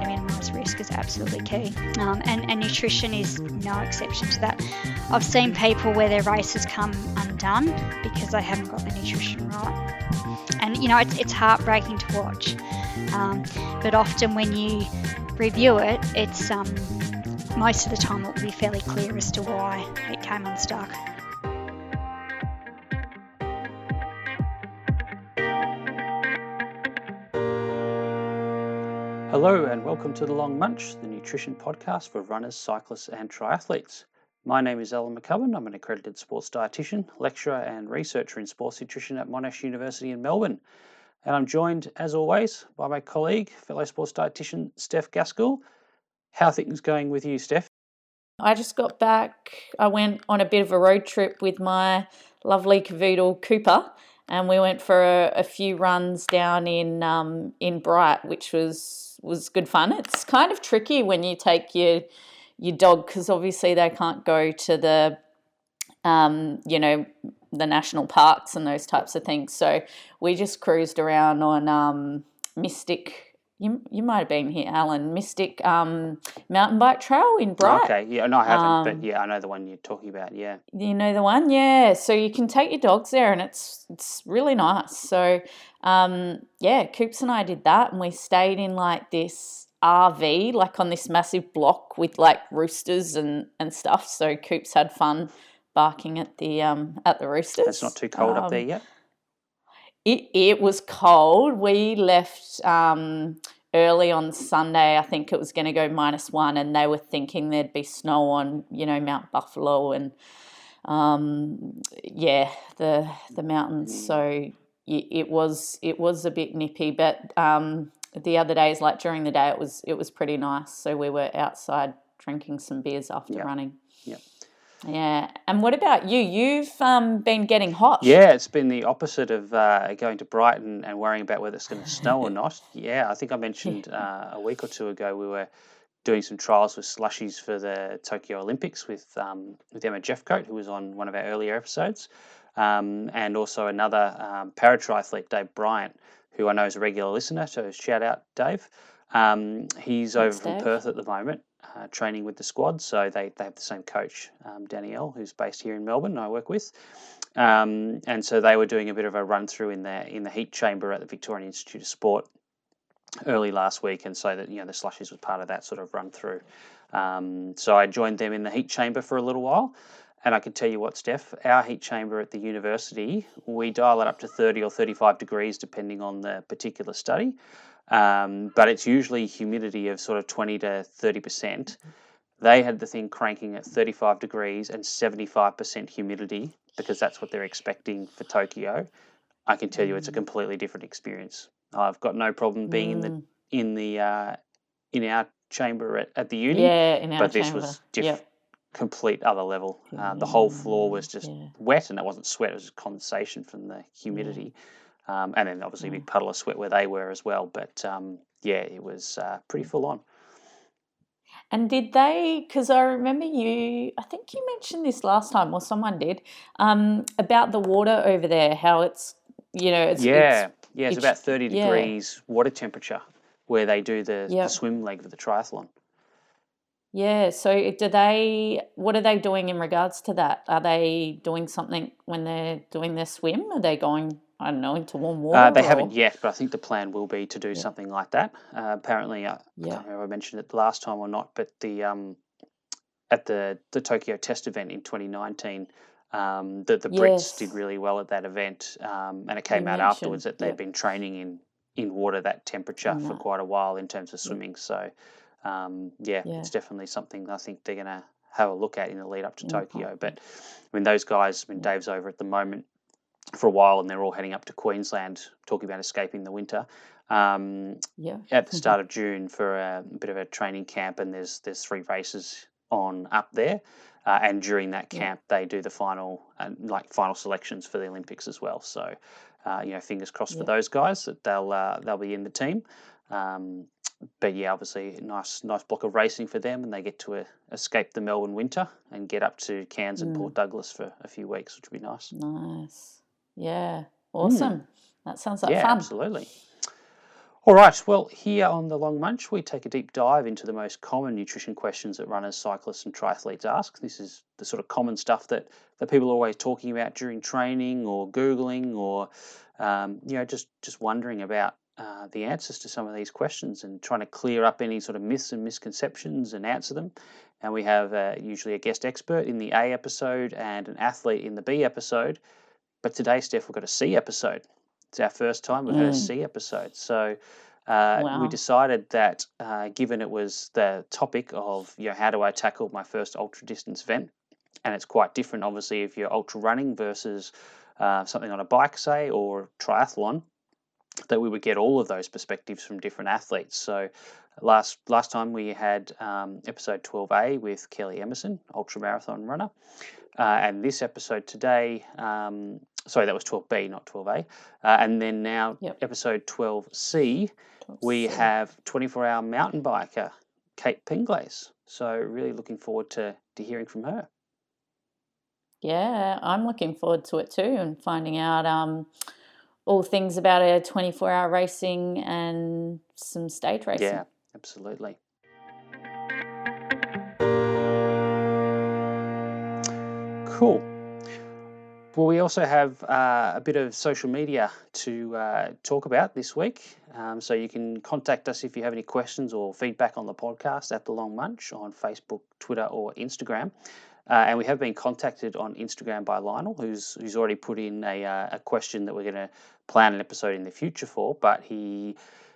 to minimise risk is absolutely key. Um, and, and nutrition is no exception to that. I've seen people where their races come undone because they haven't got the nutrition right. And you know, it's, it's heartbreaking to watch. Um, but often when you review it, it's um, most of the time it will be fairly clear as to why it came unstuck. Hello, and welcome to The Long Munch, the nutrition podcast for runners, cyclists, and triathletes. My name is Alan McCubbin. I'm an accredited sports dietitian, lecturer, and researcher in sports nutrition at Monash University in Melbourne. And I'm joined, as always, by my colleague, fellow sports dietitian, Steph Gaskell. How things going with you, Steph? I just got back. I went on a bit of a road trip with my lovely cavoodle Cooper, and we went for a, a few runs down in um, in Bright, which was was good fun. It's kind of tricky when you take your your dog because obviously they can't go to the um, you know the national parks and those types of things. So we just cruised around on um, Mystic. You, you might have been here, Alan. Mystic um, mountain bike trail in Bright. Okay, yeah, no, I haven't, um, but yeah, I know the one you're talking about. Yeah, you know the one, yeah. So you can take your dogs there, and it's it's really nice. So um, yeah, Coops and I did that, and we stayed in like this RV, like on this massive block with like roosters and and stuff. So Coops had fun barking at the um at the roosters. It's not too cold um, up there um, yet. It it was cold. We left um early on Sunday. I think it was going to go minus one, and they were thinking there'd be snow on you know Mount Buffalo and um yeah the the mountains. So it was it was a bit nippy, but um, the other days, like during the day, it was it was pretty nice. So we were outside drinking some beers after yep. running. Yeah. Yeah. And what about you? You've um, been getting hot. Yeah, it's been the opposite of uh, going to Brighton and worrying about whether it's going to snow or not. Yeah, I think I mentioned uh, a week or two ago we were doing some trials with slushies for the Tokyo Olympics with um, with Emma Jeffcoat, who was on one of our earlier episodes um, and also another um, paratriathlete, Dave Bryant, who I know is a regular listener. So shout out, Dave. Um, he's Thanks, over from Dave. Perth at the moment, uh, training with the squad. So they, they have the same coach, um, Danielle, who's based here in Melbourne. I work with, um, and so they were doing a bit of a run through in the in the heat chamber at the Victorian Institute of Sport early last week, and so that you know the slushies was part of that sort of run through. Um, so I joined them in the heat chamber for a little while. And I can tell you what, Steph, our heat chamber at the university, we dial it up to 30 or 35 degrees depending on the particular study. Um, but it's usually humidity of sort of 20 to 30%. They had the thing cranking at 35 degrees and 75% humidity because that's what they're expecting for Tokyo. I can tell you it's a mm. completely different experience. I've got no problem being mm. in the mm. in the uh, in our chamber at, at the uni. Yeah, in our but this was different. Yep complete other level. Uh, the whole floor was just yeah. wet, and it wasn't sweat; it was condensation from the humidity, yeah. Um, and then obviously a big puddle of sweat where they were as well. But um, yeah, it was uh, pretty full on. And did they? Because I remember you. I think you mentioned this last time, or someone did, um, about the water over there. How it's you know it's yeah it's, yeah it's, it's about thirty degrees water temperature where they do the, yep. the swim leg of the triathlon. Yeah. So do they? What are they doing in regards to that? Are they doing something when they're doing their swim? Are they going? I don't know into warm water. Uh, they or? haven't yet, but I think the plan will be to do yeah. something like that. Uh, apparently, uh, yeah. I don't know if I mentioned it last time or not, but the um, at the the Tokyo Test event in 2019. Um, the the Brits yes. did really well at that event, um, and it came you out afterwards that they'd yep. been training in in water that temperature for quite a while in terms of swimming. So um, yeah, yeah, it's definitely something I think they're going to have a look at in the lead up to mm-hmm. Tokyo. But I mean, those guys, I mean, Dave's over at the moment for a while, and they're all heading up to Queensland, talking about escaping the winter. Um, yeah. At the start of June for a bit of a training camp, and there's there's three races on up there. Uh, and during that camp, yeah. they do the final, uh, like final selections for the Olympics as well. So, uh, you know, fingers crossed yeah. for those guys that they'll uh, they'll be in the team. Um, but yeah, obviously, nice nice block of racing for them, and they get to uh, escape the Melbourne winter and get up to Cairns and mm. Port Douglas for a few weeks, which would be nice. Nice, yeah, awesome. Mm. That sounds like yeah, fun. Absolutely. All right, well, here on the Long Munch, we take a deep dive into the most common nutrition questions that runners, cyclists, and triathletes ask. This is the sort of common stuff that, that people are always talking about during training or Googling or, um, you know, just, just wondering about uh, the answers to some of these questions and trying to clear up any sort of myths and misconceptions and answer them. And we have uh, usually a guest expert in the A episode and an athlete in the B episode. But today, Steph, we've got a C episode. It's our first time we've mm. had a mm. Episode. So uh, wow. we decided that uh, given it was the topic of, you know, how do I tackle my first ultra distance event? And it's quite different, obviously, if you're ultra running versus uh, something on a bike, say, or triathlon, that we would get all of those perspectives from different athletes. So last last time we had um, episode 12A with Kelly Emerson, ultra marathon runner, uh, and this episode today um, sorry, that was 12B, not 12A. Uh, and then now, yep. episode 12C, 12C, we have 24 hour mountain biker, Kate Penglase. So, really looking forward to, to hearing from her. Yeah, I'm looking forward to it too and finding out um, all things about a 24 hour racing and some stage racing. Yeah, absolutely. Cool. Well, we also have uh, a bit of social media to uh, talk about this week. Um, so you can contact us if you have any questions or feedback on the podcast at The Long Munch on Facebook, Twitter, or Instagram. Uh, and we have been contacted on Instagram by Lionel, who's who's already put in a, uh, a question that we're going to plan an episode in the future for. But he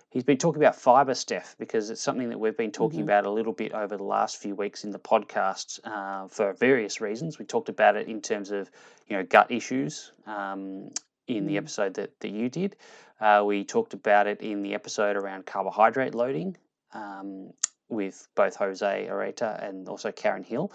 he's been talking about fiber, Steph, because it's something that we've been talking mm-hmm. about a little bit over the last few weeks in the podcast uh, for various reasons. We talked about it in terms of you know gut issues um, in the mm. episode that, that you did. Uh, we talked about it in the episode around carbohydrate loading um, with both Jose Areta and also Karen Hill.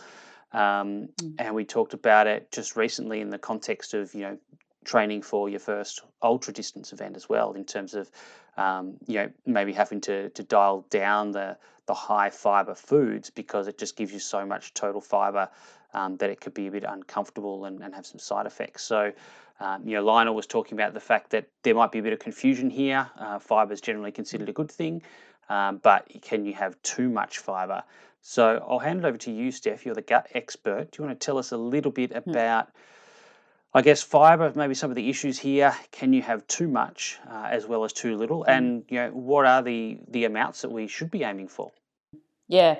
Um, mm. And we talked about it just recently in the context of you know training for your first ultra distance event as well in terms of um, you know maybe having to, to dial down the the high fiber foods because it just gives you so much total fiber um, that it could be a bit uncomfortable and, and have some side effects. So um, you know Lionel was talking about the fact that there might be a bit of confusion here. Uh, fiber is generally considered a good thing um, but can you have too much fiber? So I'll hand it over to you Steph. You're the gut expert. Do you want to tell us a little bit hmm. I guess fiber, maybe some of the issues here. Can you have too much uh, as well as too little? Mm. And you know, what are the the amounts that we should be aiming for? Yeah,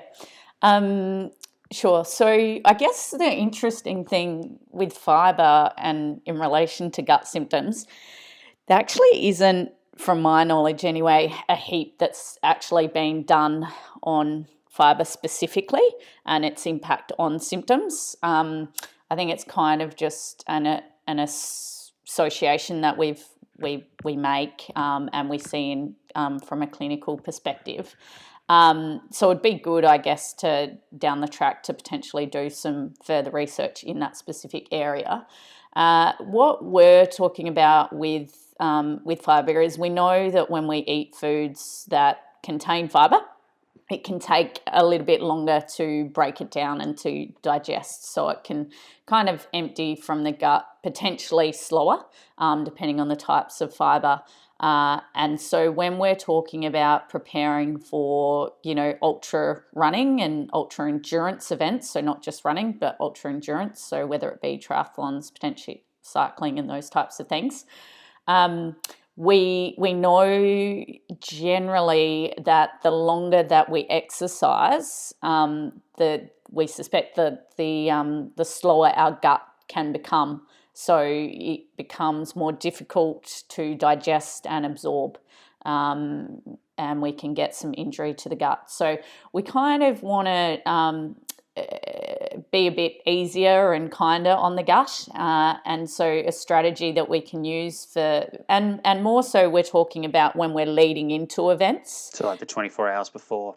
um, sure. So I guess the interesting thing with fiber and in relation to gut symptoms, there actually isn't, from my knowledge anyway, a heap that's actually been done on fiber specifically and its impact on symptoms. Um, I think it's kind of just an an association that we've we we make um, and we see in um, from a clinical perspective. Um, so it'd be good, I guess, to down the track to potentially do some further research in that specific area. Uh, what we're talking about with um, with fibre is we know that when we eat foods that contain fibre, it can take a little bit longer to break it down and to digest. So it can kind of empty from the gut potentially slower, um, depending on the types of fiber. Uh, and so when we're talking about preparing for, you know, ultra running and ultra endurance events, so not just running, but ultra endurance, so whether it be triathlons, potentially cycling and those types of things, um, we we know generally that the longer that we exercise, um, the we suspect that the um, the slower our gut can become. So it becomes more difficult to digest and absorb, um, and we can get some injury to the gut. So we kind of want to um, be a bit easier and kinder on the gut. Uh, and so a strategy that we can use for, and, and more so we're talking about when we're leading into events. So like the 24 hours before.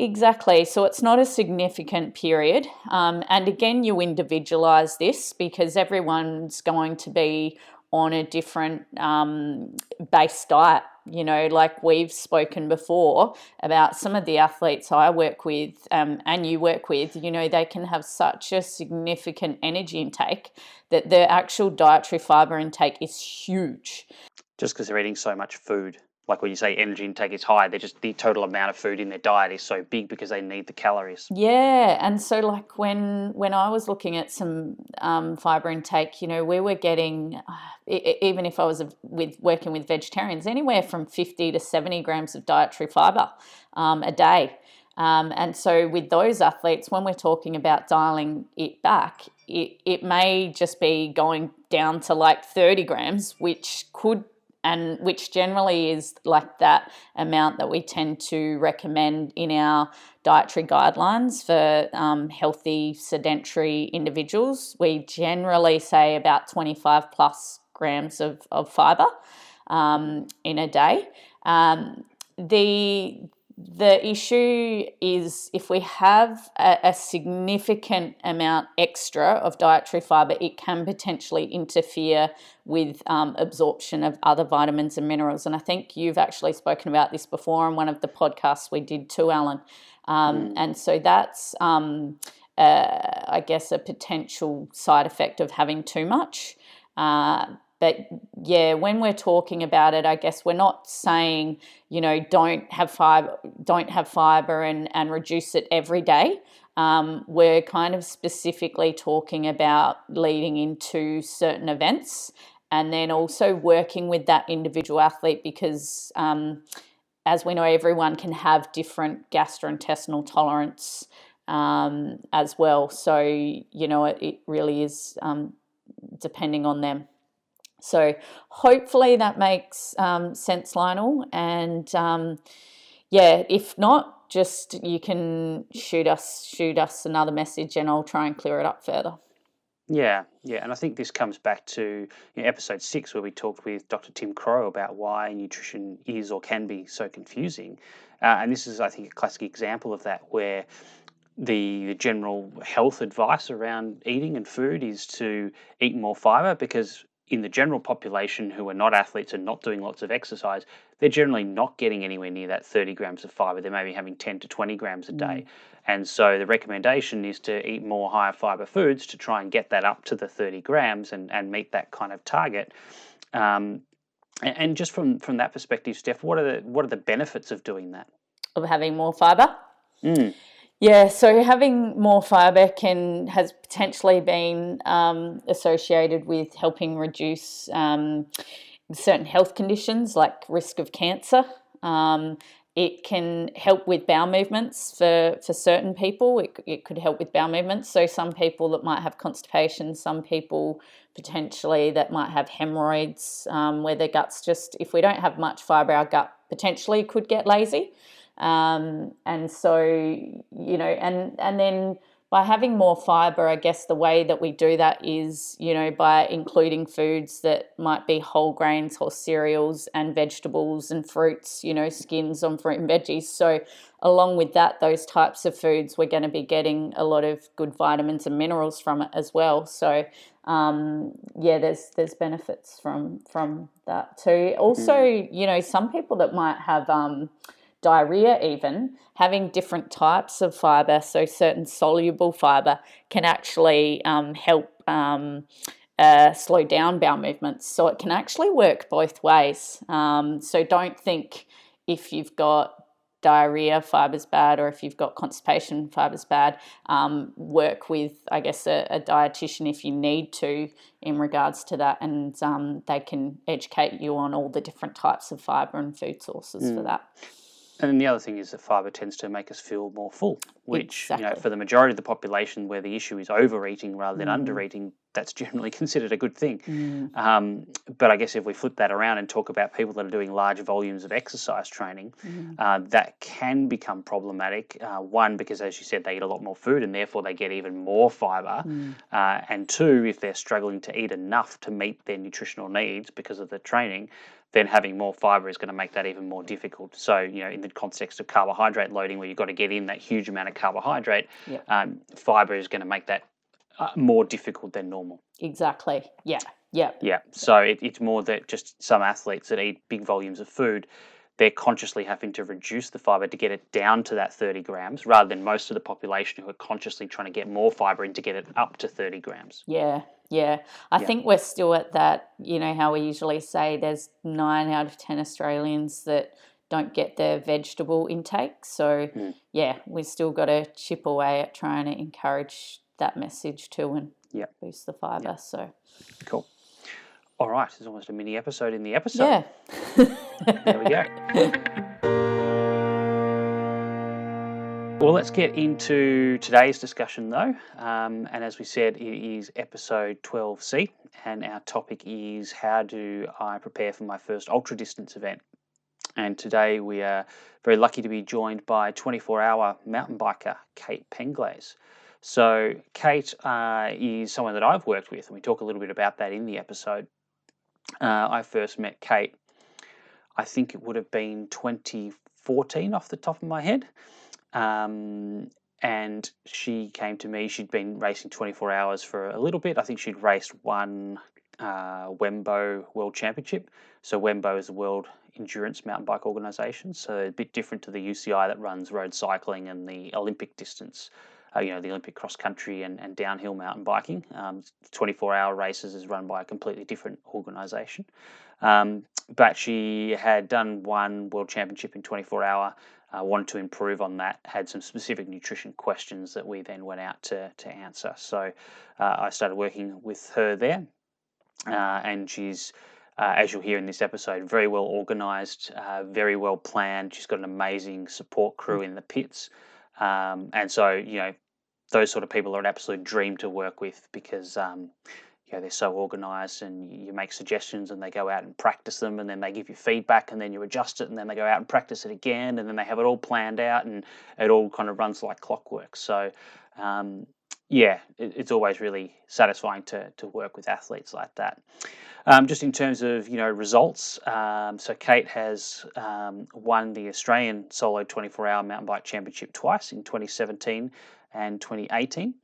Exactly. So it's not a significant period. Um, and again, you individualize this because everyone's going to be on a different um, base diet. You know, like we've spoken before about some of the athletes I work with um, and you work with, you know, they can have such a significant energy intake that their actual dietary fiber intake is huge. Just because they're eating so much food. Like when you say energy intake is high, they're just the total amount of food in their diet is so big because they need the calories. Yeah, and so like when when I was looking at some um, fiber intake, you know, we were getting uh, even if I was with working with vegetarians, anywhere from fifty to seventy grams of dietary fiber um, a day. Um, and so, with those athletes, when we're talking about dialing it back, it, it may just be going down to like 30 grams, which could and which generally is like that amount that we tend to recommend in our dietary guidelines for um, healthy sedentary individuals. We generally say about 25 plus grams of, of fiber um, in a day. Um, the the issue is if we have a, a, significant amount extra of dietary fiber, it can potentially interfere with um, absorption of other vitamins and minerals. And I think you've actually spoken about this before on one of the podcasts we did too, Alan. Um, mm. And so that's, um, uh, I guess, a potential side effect of having too much. Uh, but yeah, when we're talking about it, I guess we're not saying, you know, don't have fiber, don't have fiber and, and reduce it every day. Um, we're kind of specifically talking about leading into certain events and then also working with that individual athlete because um, as we know everyone can have different gastrointestinal tolerance um, as well so you know it, it really is um, depending on them so hopefully that makes um, sense, Lionel. And um, yeah, if not, just you can shoot us shoot us another message, and I'll try and clear it up further. Yeah, yeah, and I think this comes back to you know, episode six where we talked with Dr. Tim Crowe about why nutrition is or can be so confusing, uh, and this is, I think, a classic example of that where the, the general health advice around eating and food is to eat more fiber because in the general population who are not athletes and not doing lots of exercise, they're generally not getting anywhere near that 30 grams of fiber. They may be having 10 to 20 grams a day. Mm. And so the recommendation is to eat more higher fiber foods to try and get that up to the 30 grams and, and meet that kind of target. Um, and, and just from, from that perspective, Steph, what are the what are the benefits of doing that? Of having more fiber? Mm. Yeah, so having more fibre can has potentially been um, associated with helping reduce um, certain health conditions like risk of cancer. Um, it can help with bowel movements for, for certain people. It, it could help with bowel movements. So some people that might have constipation, some people potentially that might have hemorrhoids, um, where their guts just if we don't have much fibre, our gut potentially could get lazy. Um, and so, you know, and and then by having more fiber, I guess the way that we do that is, you know, by including foods that might be whole grains, or cereals, and vegetables and fruits, you know, skins on fruit and veggies. So, along with that, those types of foods, we're going to be getting a lot of good vitamins and minerals from it as well. So, um, yeah, there's there's benefits from from that too. Also, mm. you know, some people that might have um, diarrhea, even having different types of fiber, so certain soluble fiber, can actually um, help um, uh, slow down bowel movements. So it can actually work both ways. Um, so don't think if you've got diarrhea fibers bad or if you've got constipation fibers bad um, work with i guess a, a, dietitian if you need to in regards to that and um, they can educate you on all the different types of fiber and food sources mm. for that and then the other thing is that fibre tends to make us feel more full, which exactly. you know for the majority of the population where the issue is overeating rather than mm. undereating, that's generally considered a good thing. Mm. Um, but I guess if we flip that around and talk about people that are doing large volumes of exercise training, mm. uh, that can become problematic. Uh, one, because as you said, they eat a lot more food and therefore they get even more fibre. Mm. Uh, and two, if they're struggling to eat enough to meet their nutritional needs because of the training, then having more fiber is going to make that even more difficult. So, you know, in the context of carbohydrate loading, where you've got to get in that huge amount of carbohydrate, yeah. um, fiber is going to make that uh, more difficult than normal. Exactly. Yeah. Yeah. Yeah. So it, it's more that just some athletes that eat big volumes of food, they're consciously having to reduce the fiber to get it down to that 30 grams rather than most of the population who are consciously trying to get more fiber in to get it up to 30 grams. Yeah, yeah. I Yeah. think we're still at that, you know, how we usually say there's nine out of 10 Australians that don't get their vegetable intake. So, Mm. yeah, we've still got to chip away at trying to encourage that message too and Yep. boost the fiber. So, Cool. All right, there's almost a mini episode in the episode. yeah. There we go. Well, let's get into today's discussion though. Um, and as we said, it is episode 12C, and our topic is how do I prepare for my first ultra distance event? And today we are very lucky to be joined by 24 hour mountain biker Kate Penglase. So, Kate uh, is someone that I've worked with, and we talk a little bit about that in the episode. Uh, I first met Kate, I think it would have been 2014 off the top of my head. Um, and she came to me. She'd been racing 24 hours for a little bit. I think she'd raced one uh, Wembo World Championship. So Wembo is the World Endurance Mountain Bike Organisation. So a bit different to the UCI that runs road cycling and the Olympic distance. Uh, you know, the Olympic cross country and, and downhill mountain biking. Um, 24 hour races is run by a completely different organisation. Um, but she had done one world championship in 24 hour, uh, wanted to improve on that, had some specific nutrition questions that we then went out to, to answer. So uh, I started working with her there, uh, and she's, uh, as you'll hear in this episode, very well organized, uh, very well planned. She's got an amazing support crew in the pits. Um, and so, you know, those sort of people are an absolute dream to work with because um, you know, they're so organized and you make suggestions and they go out and practice them and then they give you feedback and then you adjust it and then they go out and practice it again and then they have it all planned out and it all kind of runs like clockwork. So, um, yeah, it, it's always really satisfying to, to work with athletes like that. Um, just in terms of you know results, um, so Kate has um, won the Australian solo 24-hour mountain bike championship twice in 2017 and 2018.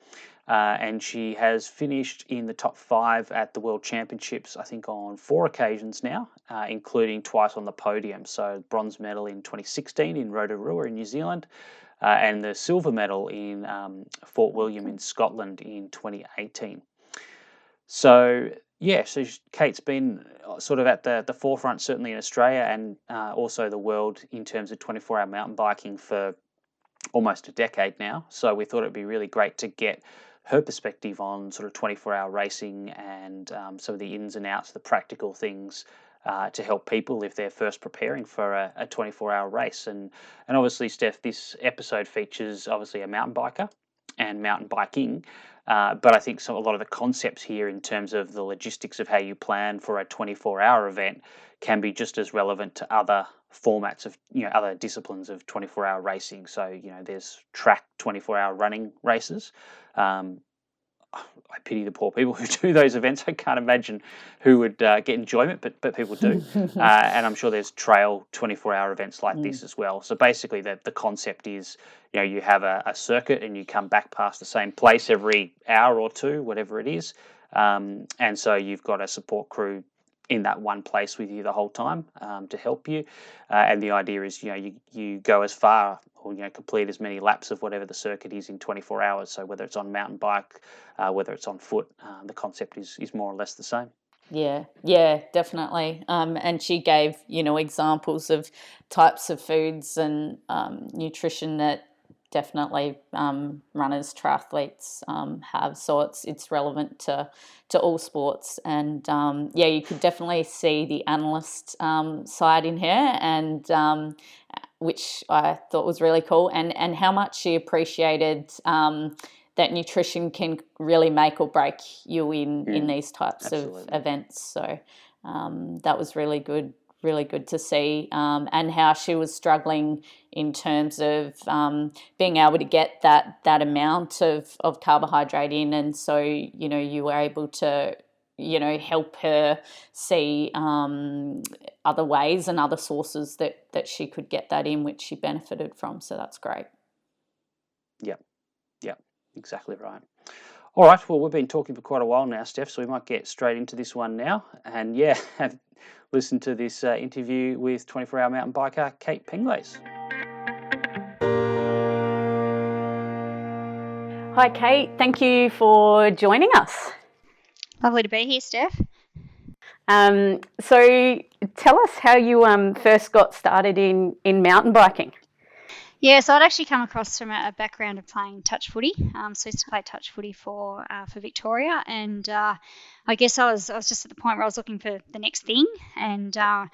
Uh, and she has finished in the top five at the World Championships, I think, on four occasions now, uh, including twice on the podium. So, bronze medal in 2016 in Rotorua in New Zealand, uh, and the silver medal in um, Fort William in Scotland in 2018. So, yeah, so Kate's been sort of at the, the forefront, certainly in Australia and uh, also the world in terms of 24 hour mountain biking for almost a decade now. So, we thought it'd be really great to get her perspective on sort of 24 hour racing and um, some of the ins and outs, the practical things uh, to help people if they're first preparing for a, a 24 hour race. And, and obviously, Steph, this episode features obviously a mountain biker and mountain biking. Uh, but I think some, a lot of the concepts here in terms of the logistics of how you plan for a 24 hour event can be just as relevant to other formats of you know other disciplines of 24 hour racing so you know there's track 24 hour running races um, I pity the poor people who do those events. I can't imagine who would uh, get enjoyment, but but people do, uh, and I'm sure there's trail 24-hour events like this as well. So basically, the the concept is, you know, you have a, a circuit and you come back past the same place every hour or two, whatever it is, um, and so you've got a support crew in that one place with you the whole time um, to help you. Uh, and the idea is, you know, you, you go as far or, you know, complete as many laps of whatever the circuit is in 24 hours. So whether it's on mountain bike, uh, whether it's on foot, uh, the concept is, is more or less the same. Yeah, yeah, definitely. Um, and she gave, you know, examples of types of foods and um, nutrition that definitely um, runners, triathletes um, have. So it's it's relevant to to all sports. And um, yeah, you could definitely see the analyst um, side in here, and um, which I thought was really cool. And and how much she appreciated. Um, that nutrition can really make or break you in in these types absolutely. of events. So um, that was really good, really good to see, um, and how she was struggling in terms of um, being able to get that that amount of of carbohydrate in, and so you know you were able to you know help her see um, other ways and other sources that that she could get that in, which she benefited from. So that's great. Yep. Yep. Exactly right. All right. Well, we've been talking for quite a while now, Steph, so we might get straight into this one now. And yeah, listen to this uh, interview with 24 hour mountain biker Kate Penglase. Hi, Kate. Thank you for joining us. Lovely to be here, Steph. Um, so, tell us how you um, first got started in, in mountain biking. Yeah, so I'd actually come across from a, background of playing touch footy. Um, so I used to play touch footy for uh, for Victoria, and uh, I guess I was I was just at the point where I was looking for the next thing, and uh,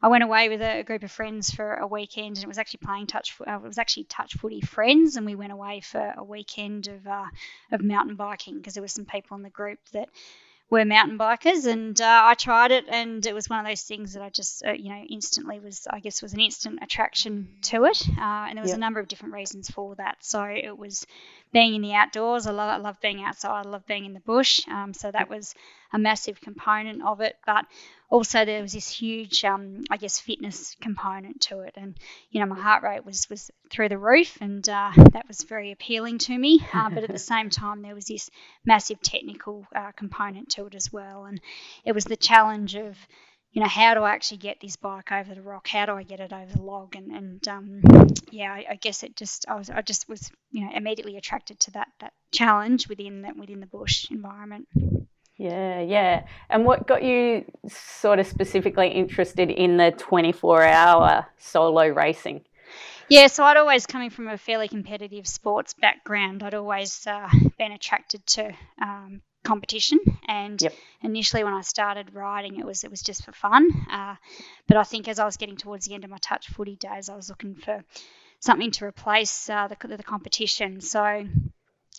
I went away with a, group of friends for a weekend, and it was actually playing touch. Uh, it was actually touch footy friends, and we went away for a weekend of uh, of mountain biking because there were some people in the group that were mountain bikers, and uh, I tried it, and it was one of those things that I just, uh, you know, instantly was, I guess, was an instant attraction to it, uh, and there was yep. a number of different reasons for that. So it was being in the outdoors. I love, I love being outside. I love being in the bush. Um, so that was a massive component of it. But also there was this huge, um, I guess, fitness component to it. And you know, my heart rate was was through the roof, and uh, that was very appealing to me. Uh, but at the same time, there was this massive technical uh, component to it as well. And it was the challenge of you know, how do I actually get this bike over the rock? How do I get it over the log? And, and um, yeah, I, I, guess it just I was I just was you know immediately attracted to that that challenge within that within the bush environment. Yeah, yeah. And what got you sort of specifically interested in the 24 hour solo racing? Yeah, so I'd always coming from a fairly competitive sports background. I'd always uh, been attracted to um, competition. And yep. initially, when I started riding, it was it was just for fun. Uh, but I think as I was getting towards the end of my touch footy days, I was looking for something to replace uh, the, the competition. So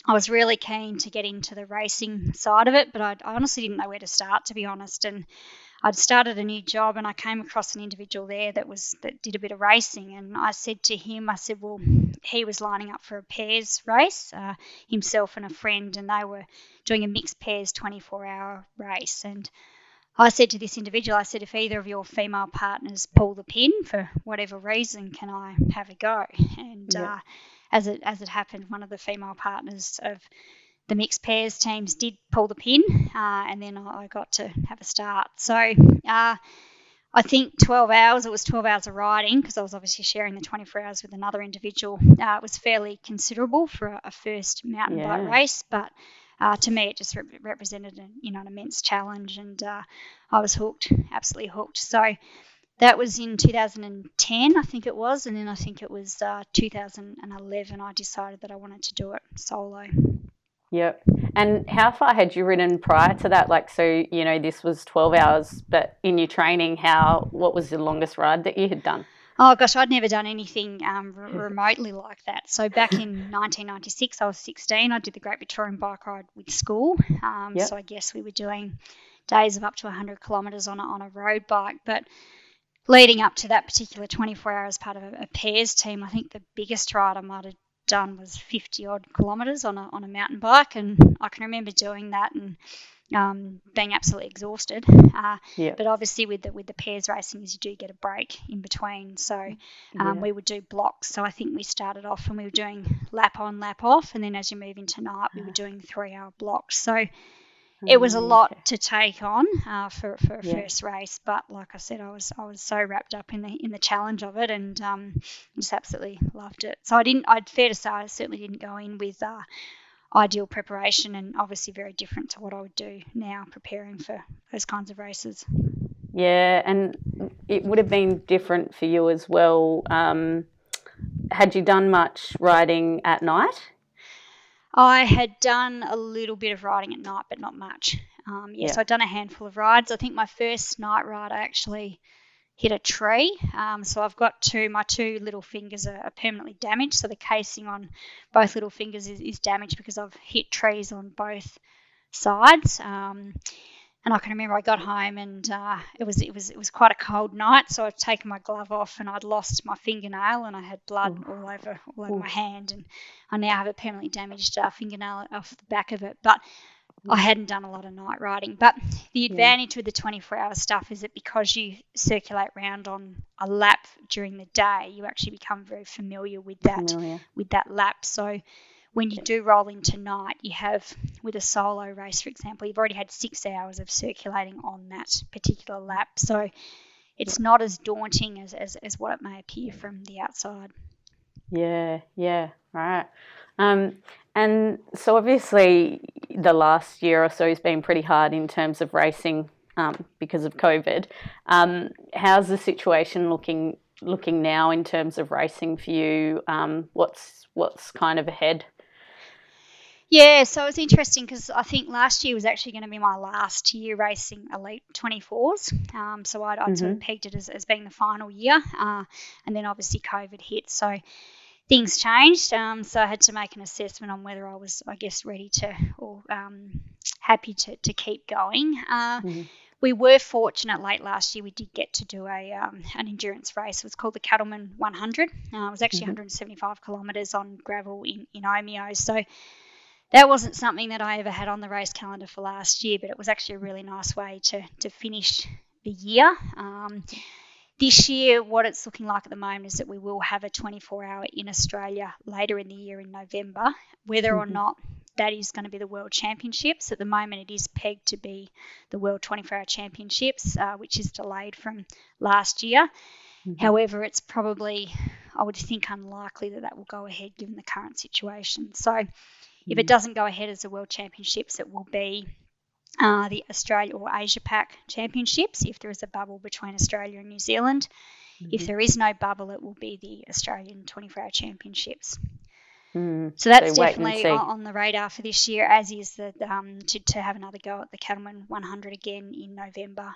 I was really keen to get into the racing side of it, but I, I honestly didn't know where to start, to be honest. And I'd started a new job and I came across an individual there that was that did a bit of racing and I said to him I said well he was lining up for a pairs race uh, himself and a friend and they were doing a mixed pairs 24 hour race and I said to this individual I said if either of your female partners pull the pin for whatever reason can I have a go and yeah. uh, as it as it happened one of the female partners of the mixed pairs teams did pull the pin, uh, and then I got to have a start. So uh, I think 12 hours, it was 12 hours of riding because I was obviously sharing the 24 hours with another individual. Uh, it was fairly considerable for a, a first mountain yeah. bike race, but uh, to me it just re- represented a, you know, an immense challenge, and uh, I was hooked, absolutely hooked. So that was in 2010, I think it was, and then I think it was uh, 2011 I decided that I wanted to do it solo. Yep. And how far had you ridden prior to that? Like, so you know, this was twelve hours, but in your training, how what was the longest ride that you had done? Oh gosh, I'd never done anything um, remotely like that. So back in 1996, I was 16. I did the Great Victorian Bike Ride with school. Um, yep. So I guess we were doing days of up to 100 kilometres on a, on a road bike. But leading up to that particular 24 hours part of a, a pairs team, I think the biggest ride I might have done was 50 odd kilometres on a, on a mountain bike. And I can remember doing that and um, being absolutely exhausted. Uh, yeah. But obviously, with the with the pairs racing, is you do get a break in between. So um, yeah. we would do blocks. So I think we started off and we were doing lap on, lap off, and then as you move into night, we were doing three hour blocks. So it was a mm, lot okay. to take on uh, for, for a yeah. first race, but like I said, I was I was so wrapped up in the in the challenge of it, and um, just absolutely loved it. So I didn't. I'd fair to say I certainly didn't go in with uh, ideal preparation, and obviously very different to what I would do now preparing for those kinds of races. Yeah, and it would have been different for you as well. Um, had you done much riding at night? I had done a little bit of riding at night, but not much. Um, yeah, yeah, so I'd done a handful of rides. I think my first night ride, I actually hit a tree. Um, so I've got two, my two little fingers are, are, permanently damaged. So the casing on both little fingers is, is damaged because I've hit trees on both sides. Um, and I can remember I got home and uh, it was it was it was quite a cold night, so I'd taken my glove off and I'd lost my fingernail and I had blood Ooh. all over all over Ooh. my hand and I now have a permanently damaged uh, fingernail off the back of it. But I hadn't done a lot of night riding. But the advantage yeah. with the 24 hour stuff is that because you circulate round on a lap during the day, you actually become very familiar with that familiar. with that lap. So when you do roll into night, you have with a solo race, for example, you've already had six hours of circulating on that particular lap. So it's not as daunting as, as, as what it may appear from the outside. Yeah, yeah, right. Um, and so obviously the last year or so has been pretty hard in terms of racing um, because of COVID. Um, how's the situation looking looking now in terms of racing for you? Um, what's what's kind of ahead? Yeah, so it's interesting because I think last year was actually going to be my last year racing Elite 24s. Um, so I'd, I'd mm-hmm. sort of mm-hmm. pegged it as, as being the final year. Uh, and then obviously COVID hit. So things changed. Um, so I had to make an assessment on whether I was, I guess, ready to or um, happy to, to keep going. Uh, mm-hmm. We were fortunate late last year. We did get to do a um, an endurance race. It was called the Cattleman 100. Uh, it was actually mm-hmm. 175 kilometres on gravel in, in Omeo. So that wasn't something that I ever had on the race calendar for last year, but it was actually a really nice way to, to finish the year. Um, this year, what it's looking like at the moment is that we will have a 24 hour in Australia later in the year in November. Whether mm-hmm. or not that is going to be the World Championships, at the moment it is pegged to be the World 24 Hour Championships, uh, which is delayed from last year. Mm-hmm. However, it's probably, I would think, unlikely that that will go ahead given the current situation. So, if it mm. doesn't go ahead as the World Championships, it will be uh, the Australia or Asia Pac Championships if there is a bubble between Australia and New Zealand. Mm-hmm. If there is no bubble, it will be the Australian 24 Hour Championships. Mm, so that's so definitely on the radar for this year, as is the um, to, to have another go at the Cattleman 100 again in November.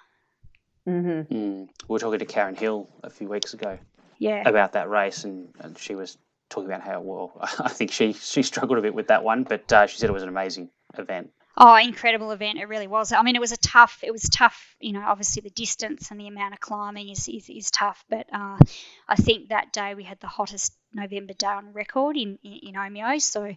Mm-hmm. Mm. We were talking to Karen Hill a few weeks ago yeah. about that race, and, and she was talking about how well I think she she struggled a bit with that one, but uh, she said it was an amazing event. Oh, incredible event! It really was. I mean, it was a tough. It was tough. You know, obviously the distance and the amount of climbing is is, is tough. But uh, I think that day we had the hottest November day on record in in, in Omeo. So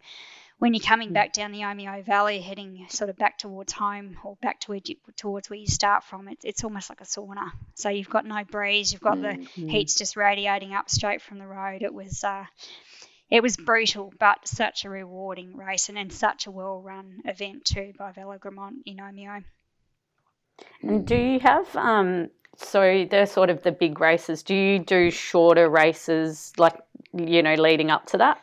when you're coming hmm. back down the Omeo Valley, heading sort of back towards home or back to where towards where you start from, it's, it's almost like a sauna. So you've got no breeze, you've got mm-hmm. the hmm. heat's just radiating up straight from the road. It was uh, it was brutal, but such a rewarding race and, and such a well run event too by Velo Gramont in Omeo. And do you have um, so they're sort of the big races? Do you do shorter races like you know leading up to that?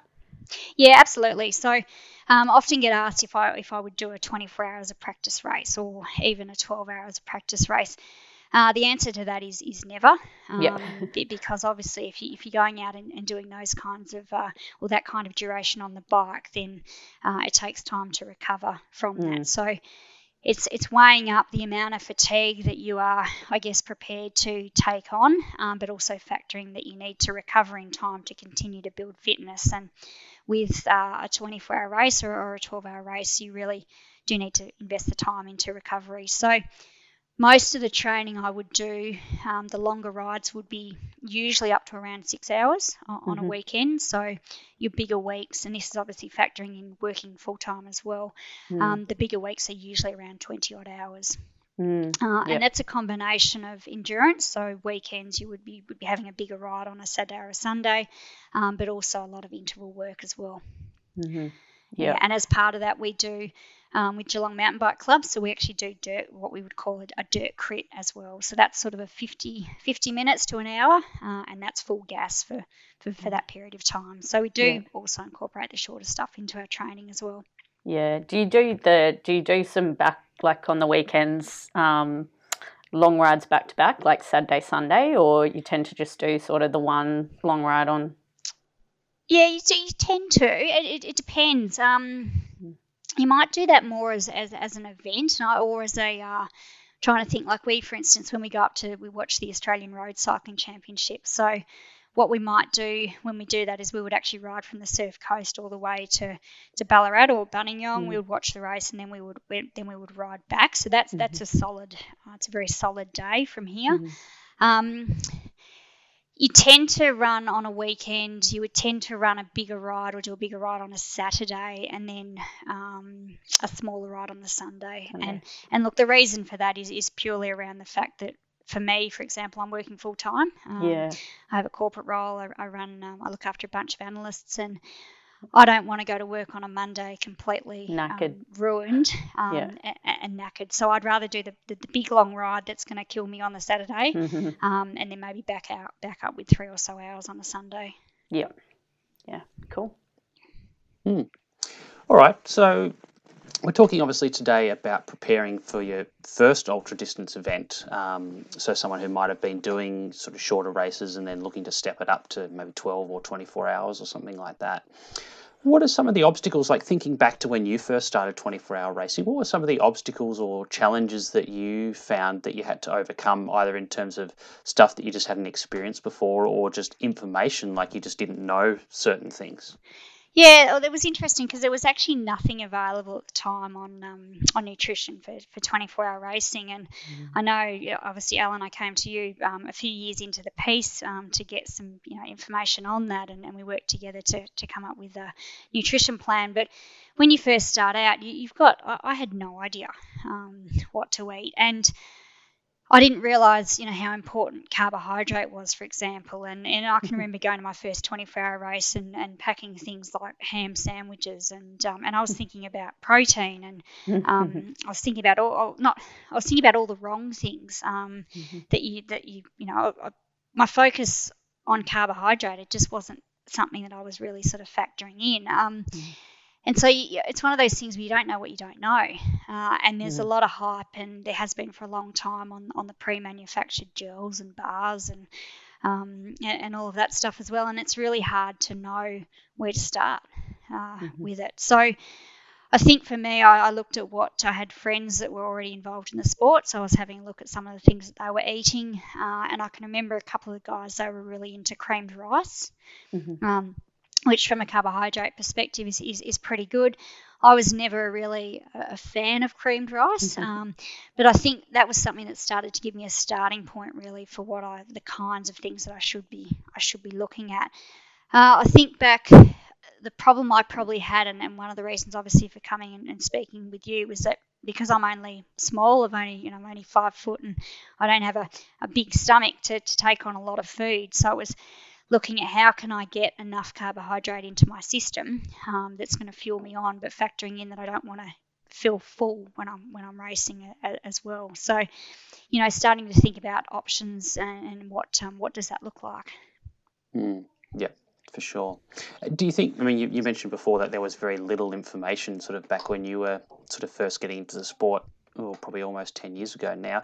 Yeah, absolutely. So um, often get asked if I if I would do a 24 hours of practice race or even a 12 hours of practice race. Uh, the answer to that is is never. Um, yeah. because obviously, if, you, if you're going out and, and doing those kinds of uh, or that kind of duration on the bike, then uh, it takes time to recover from mm. that. So it's it's weighing up the amount of fatigue that you are, I guess, prepared to take on, um, but also factoring that you need to recover in time to continue to build fitness. And with uh, a 24-hour race or, or a 12-hour race, you really do need to invest the time into recovery. So most of the training I would do, um, the longer rides would be usually up to around six hours on, mm-hmm. a weekend. So your bigger weeks, and this is obviously factoring in working full time as well. Mm. Um, the bigger weeks are usually around 20 odd hours. Mm. Uh, yep. And that's a combination of endurance. So weekends you would be would be having a bigger ride on a Saturday or a Sunday, um, but also a lot of interval work as well. Mm-hmm. Yeah. And as part of that, we do um, with Geelong Mountain Bike Club. So we actually do dirt, what we would call a dirt crit as well. So that's sort of a 50, 50 minutes to an hour, uh, and that's full gas for, for, for, that period of time. So we do yeah. also incorporate the shorter stuff into our training as well. Yeah. Do you do the do you do some back like on the weekends? Um, long rides back to back, like Saturday, Sunday, or you tend to just do sort of the one long ride on? Yeah, you, you tend to. It, it, it depends. Um, you might do that more as, as, as an event or as a uh, trying to think like we for instance when we go up to we watch the australian road cycling championship so what we might do when we do that is we would actually ride from the surf coast all the way to, to Ballarat or Buninyong. Mm. We would watch the race and then we would then we would ride back. So that's mm-hmm. that's a solid. Uh, it's a very solid day from here. Mm-hmm. Um, you tend to run on a weekend, you would tend to run a bigger ride or do a bigger ride on a Saturday and then um, a smaller ride on the Sunday. Okay. And and look, the reason for that is, is purely around the fact that for me, for example, I'm working full time. Um, yeah. I have a corporate role. I, I run. Um, I look after a bunch of analysts, and I don't want to go to work on a Monday completely Knackered. um, ruined um, Yeah. a- a- and knackered. So I'd rather do the, the, the big long ride that's going to kill me on the Saturday, Mhm. um, and then maybe back out back up with three or so hours on the Sunday. Yeah. Yeah. Cool. All right, so we're talking obviously today about preparing for your first ultra distance event. Um, so, someone who might have been doing sort of shorter races and then looking to step it up to maybe 12 or 24 hours or something like that. What are some of the obstacles, like thinking back to when you first started 24 hour racing? What were some of the obstacles or challenges that you found that you had to overcome, either in terms of stuff that you just hadn't experienced before or just information, like you just didn't know certain things? Yeah, well, it was interesting because there was actually nothing available at the time on um, on nutrition for, for 24 hour racing. And I know, obviously, Alan, I came to you um, a few years into the piece um, to get some you know information on that, and, and we worked together to, to come up with a nutrition plan. But when you first start out, you, you've got I, I had no idea um, what to eat, and I didn't realise, you know, how important carbohydrate was, for example. And, and I can remember going to my first 24 hour race and, and packing things like ham sandwiches. And um, and I was thinking about protein and um, I was thinking about all, not, I was thinking about all the wrong things um, that you, that you, you know, I, my focus on carbohydrate, it just wasn't something that I was really sort of factoring in. Um, and so you, it's one of those things where you don't know what you don't know. Uh, and there's a lot of hype, and there has been for a long time on, on the pre manufactured gels and bars and, um, and, and all of that stuff as well. And it's really hard to know where to start uh, with it. So I think for me, I, I looked at what I had friends that were already involved in the sport. So I was having a look at some of the things that they were eating. Uh, and I can remember a couple of guys, they were really into creamed rice. Um, which from a carbohydrate perspective is, is, is pretty good. I was never really a fan of creamed rice, um, but I think that was something that started to give me a starting point really for what I the kinds of things that I should be I should be looking at. Uh, I think back the problem I probably had, and, and one of the reasons obviously for coming and, and speaking with you was that because I'm only small, I've only you know I'm only five foot, and I don't have a, a big stomach to, to take on a lot of food, so it was looking at how can I get enough carbohydrate into my system um, that's going to fuel me on, but factoring in that I don't want to feel full when I'm when I'm racing as well. So, you know, starting to think about options and, and what um, what does that look like? Mm, yeah, for sure. Do you think? I mean, you, you mentioned before that there was very little information, sort of back when you were sort of first getting into the sport, oh, probably almost ten years ago now.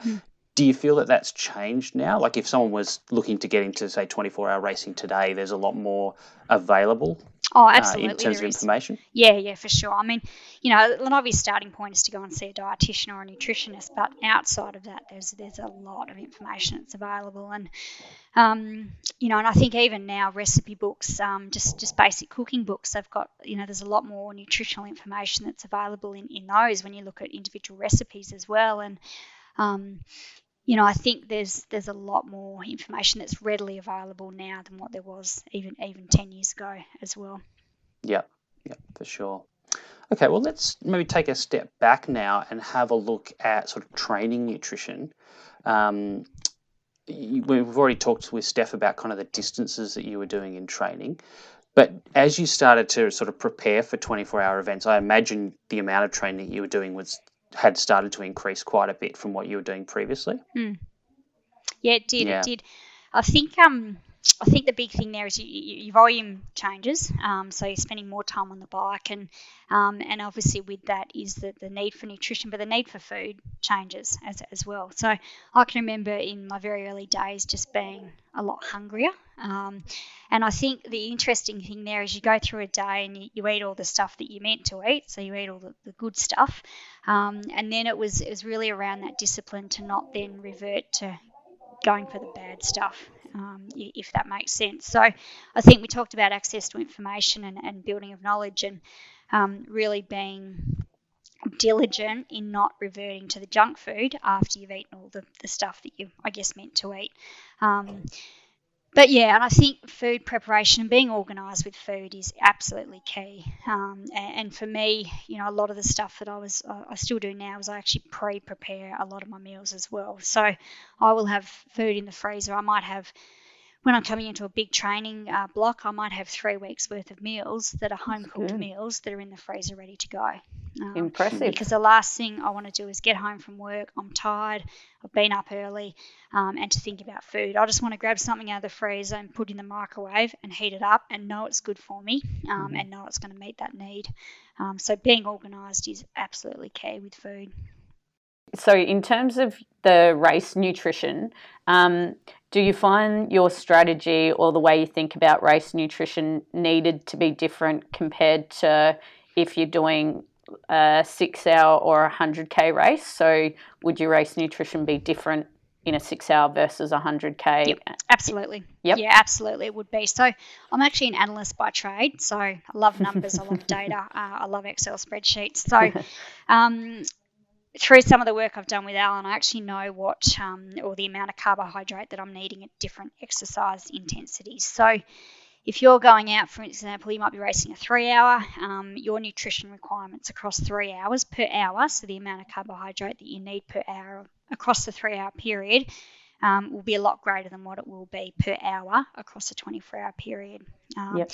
Do you feel that that's changed now? Like, if someone was looking to get into, say, twenty-four-hour racing today, there's a lot more available Oh, uh, in terms there of is. information. Yeah, yeah, for sure. I mean, you know, an obvious starting point is to go and see a dietitian or a nutritionist, but outside of that, there's there's a lot of information that's available, and um, you know, and I think even now recipe books, um, just just basic cooking books, they've got you know, there's a lot more nutritional information that's available in in those when you look at individual recipes as well, and um, you know, I think there's there's a lot more information that's readily available now than what there was even even ten years ago as well. Yeah, yeah, for sure. Okay, well, let's maybe take a step back now and have a look at sort of training nutrition. Um, we've already talked with Steph about kind of the distances that you were doing in training. But as you started to sort of prepare for 24 hour events, I imagine the amount of training that you were doing was had started to increase quite a bit from what you were doing previously. Yeah, it did. Yeah. It did. I think um, I think the big thing there is you, you, your volume changes. Um, so you're spending more time on the bike, and um, and obviously with that is the, the need for nutrition, but the need for food changes as, as well. So I can remember in my very early days just being a lot hungrier. Um, and I think the interesting thing there is you go through a day and you, you eat all the stuff that you meant to eat. So you eat all the, the good stuff. Um, and then it was it was really around that discipline to not then revert to going for the bad stuff, um, if that makes sense. So I think we talked about access to information and, and building of knowledge and um, really being diligent in not reverting to the junk food after you've eaten all the, the stuff that you, I guess, meant to eat. Um, but yeah, and I think food preparation and being organised with food is absolutely key. Um, and, and for me, you know, a lot of the stuff that I was, I I still do now is I actually pre-prepare a lot of my meals as well. So I will have food in the freezer. I might have when I'm coming into a big training uh, block, I might have three weeks worth of meals that are home cooked meals that are in the freezer ready to go. Um, Impressive. Because the last thing I want to do is get home from work, I'm tired, I've been up early, um, and to think about food. I just want to grab something out of the freezer and put in the microwave and heat it up and know it's good for me um, mm-hmm. and know it's going to meet that need. Um, so being organised is absolutely key with food. So, in terms of the race nutrition, um, do you find your strategy or the way you think about race nutrition needed to be different compared to if you're doing a six hour or a 100k race? So, would your race nutrition be different in a six hour versus a 100k? Yep, absolutely. Yep. Yeah, absolutely, it would be. So, I'm actually an analyst by trade. So, I love numbers, I love data, uh, I love Excel spreadsheets. So, um, through some of the work I've done with Alan, I actually know what um, or the amount of carbohydrate that I'm needing at different exercise intensities. So, if you're going out, for example, you might be racing a three hour, um, your nutrition requirements across three hours per hour, so the amount of carbohydrate that you need per hour across the three hour period, um, will be a lot greater than what it will be per hour across a 24 hour period. Um, yep.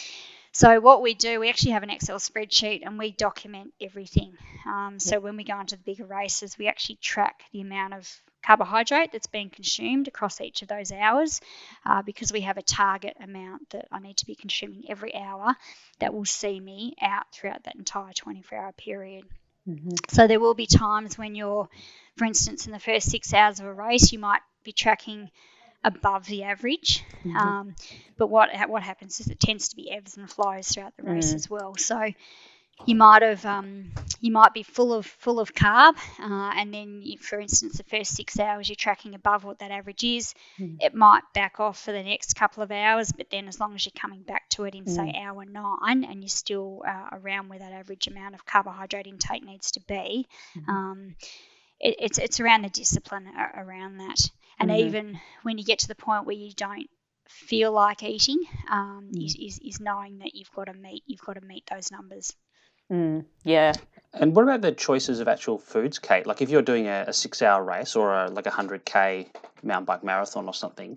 So what we do, we actually have an Excel spreadsheet and we document everything. Um, so when we go into the bigger races, we actually track the amount of carbohydrate that's being consumed across each of those hours uh, because we have a target amount that I need to be consuming every hour that will see me out throughout that entire 24 hour period. Mm-hmm. So there will be times when you're, for instance, in the first six hours of a race, you might be tracking above the average. Mm-hmm. Um, but what what happens is it tends to be ebbs and flows throughout the race mm. as well. So you might have um, you might be full of full of carb, uh, and then you, for instance, the first six hours you're tracking above what that average is. Mm. It might back off for the next couple of hours, but then as long as you're coming back to it in mm. say hour nine, and you're still uh, around where that average amount of carbohydrate intake needs to be. Mm-hmm. Um, it, it's it's around the discipline around that. And mm-hmm. even when you get to the point where you don't feel like eating, um, mm. is, is, is knowing that you've got to meet you've got to meet those numbers. Mm, yeah. And what about the choices of actual foods, Kate? Like if you're doing a, a six-hour race or a, like a hundred k mountain bike marathon or something,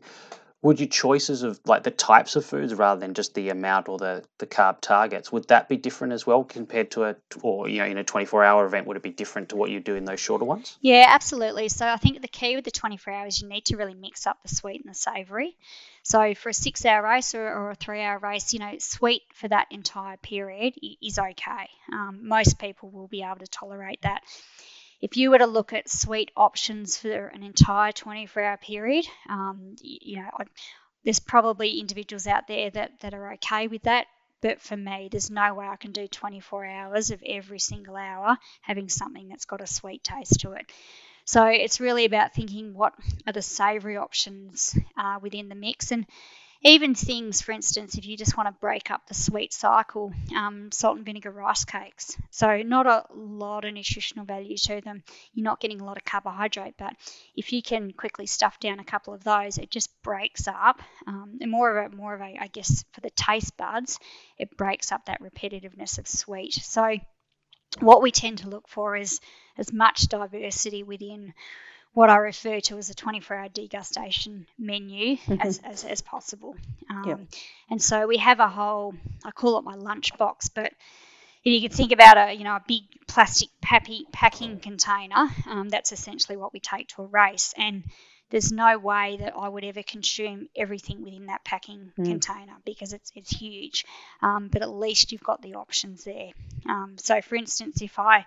would your choices of like the types of foods rather than just the amount or the, the carb targets would that be different as well compared to a or you know in a 24 hour event would it be different to what you do in those shorter ones? Yeah absolutely. So i think the key with the 24 hours you need to really mix up the sweet and the savory. So for a six hour race or, or a three hour race you know sweet for that entire period is okay. Um, most people will be able to tolerate that if you were to look at sweet options for an entire 24 hour period, um, you know, there's probably individuals out there that, that are okay with that. But for me, there's no way I can do 24 hours of every single hour having something that's got a sweet taste to it. So it's really about thinking what are the savoury options uh, within the mix. And even things, for instance, if you just want to break up the sweet cycle, um, salt and vinegar rice cakes. So, not a lot of nutritional value to them. You're not getting a lot of carbohydrate, but if you can quickly stuff down a couple of those, it just breaks up. Um, and more of a, more of a, I guess, for the taste buds, it breaks up that repetitiveness of sweet. So, what we tend to look for is as much diversity within what I refer to as a 24 hour degustation menu mm-hmm. as, as, as, possible. Um, yep. And so we have a whole, I call it my lunch box, but if you could think about a you know a big plastic pappy, packing container, um, that's essentially what we take to a race. And there's no way that I would ever consume everything within that packing mm. container because it's it's huge. Um, but at least you've got the options there. Um, so, for instance, if I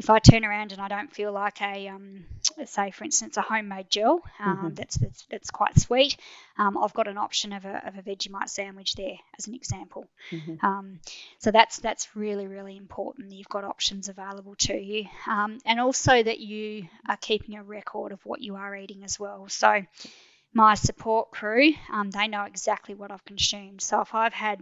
if I turn around and I don't feel like a, um, say for instance, a homemade gel um, mm-hmm. that's, that's, that's quite sweet, um, I've got an option of a, of a Vegemite sandwich there as an example. Mm-hmm. Um, so that's that's really really important. You've got options available to you, um, and also that you are keeping a record of what you are eating as well. So my support crew, um, they know exactly what I've consumed. So if I've had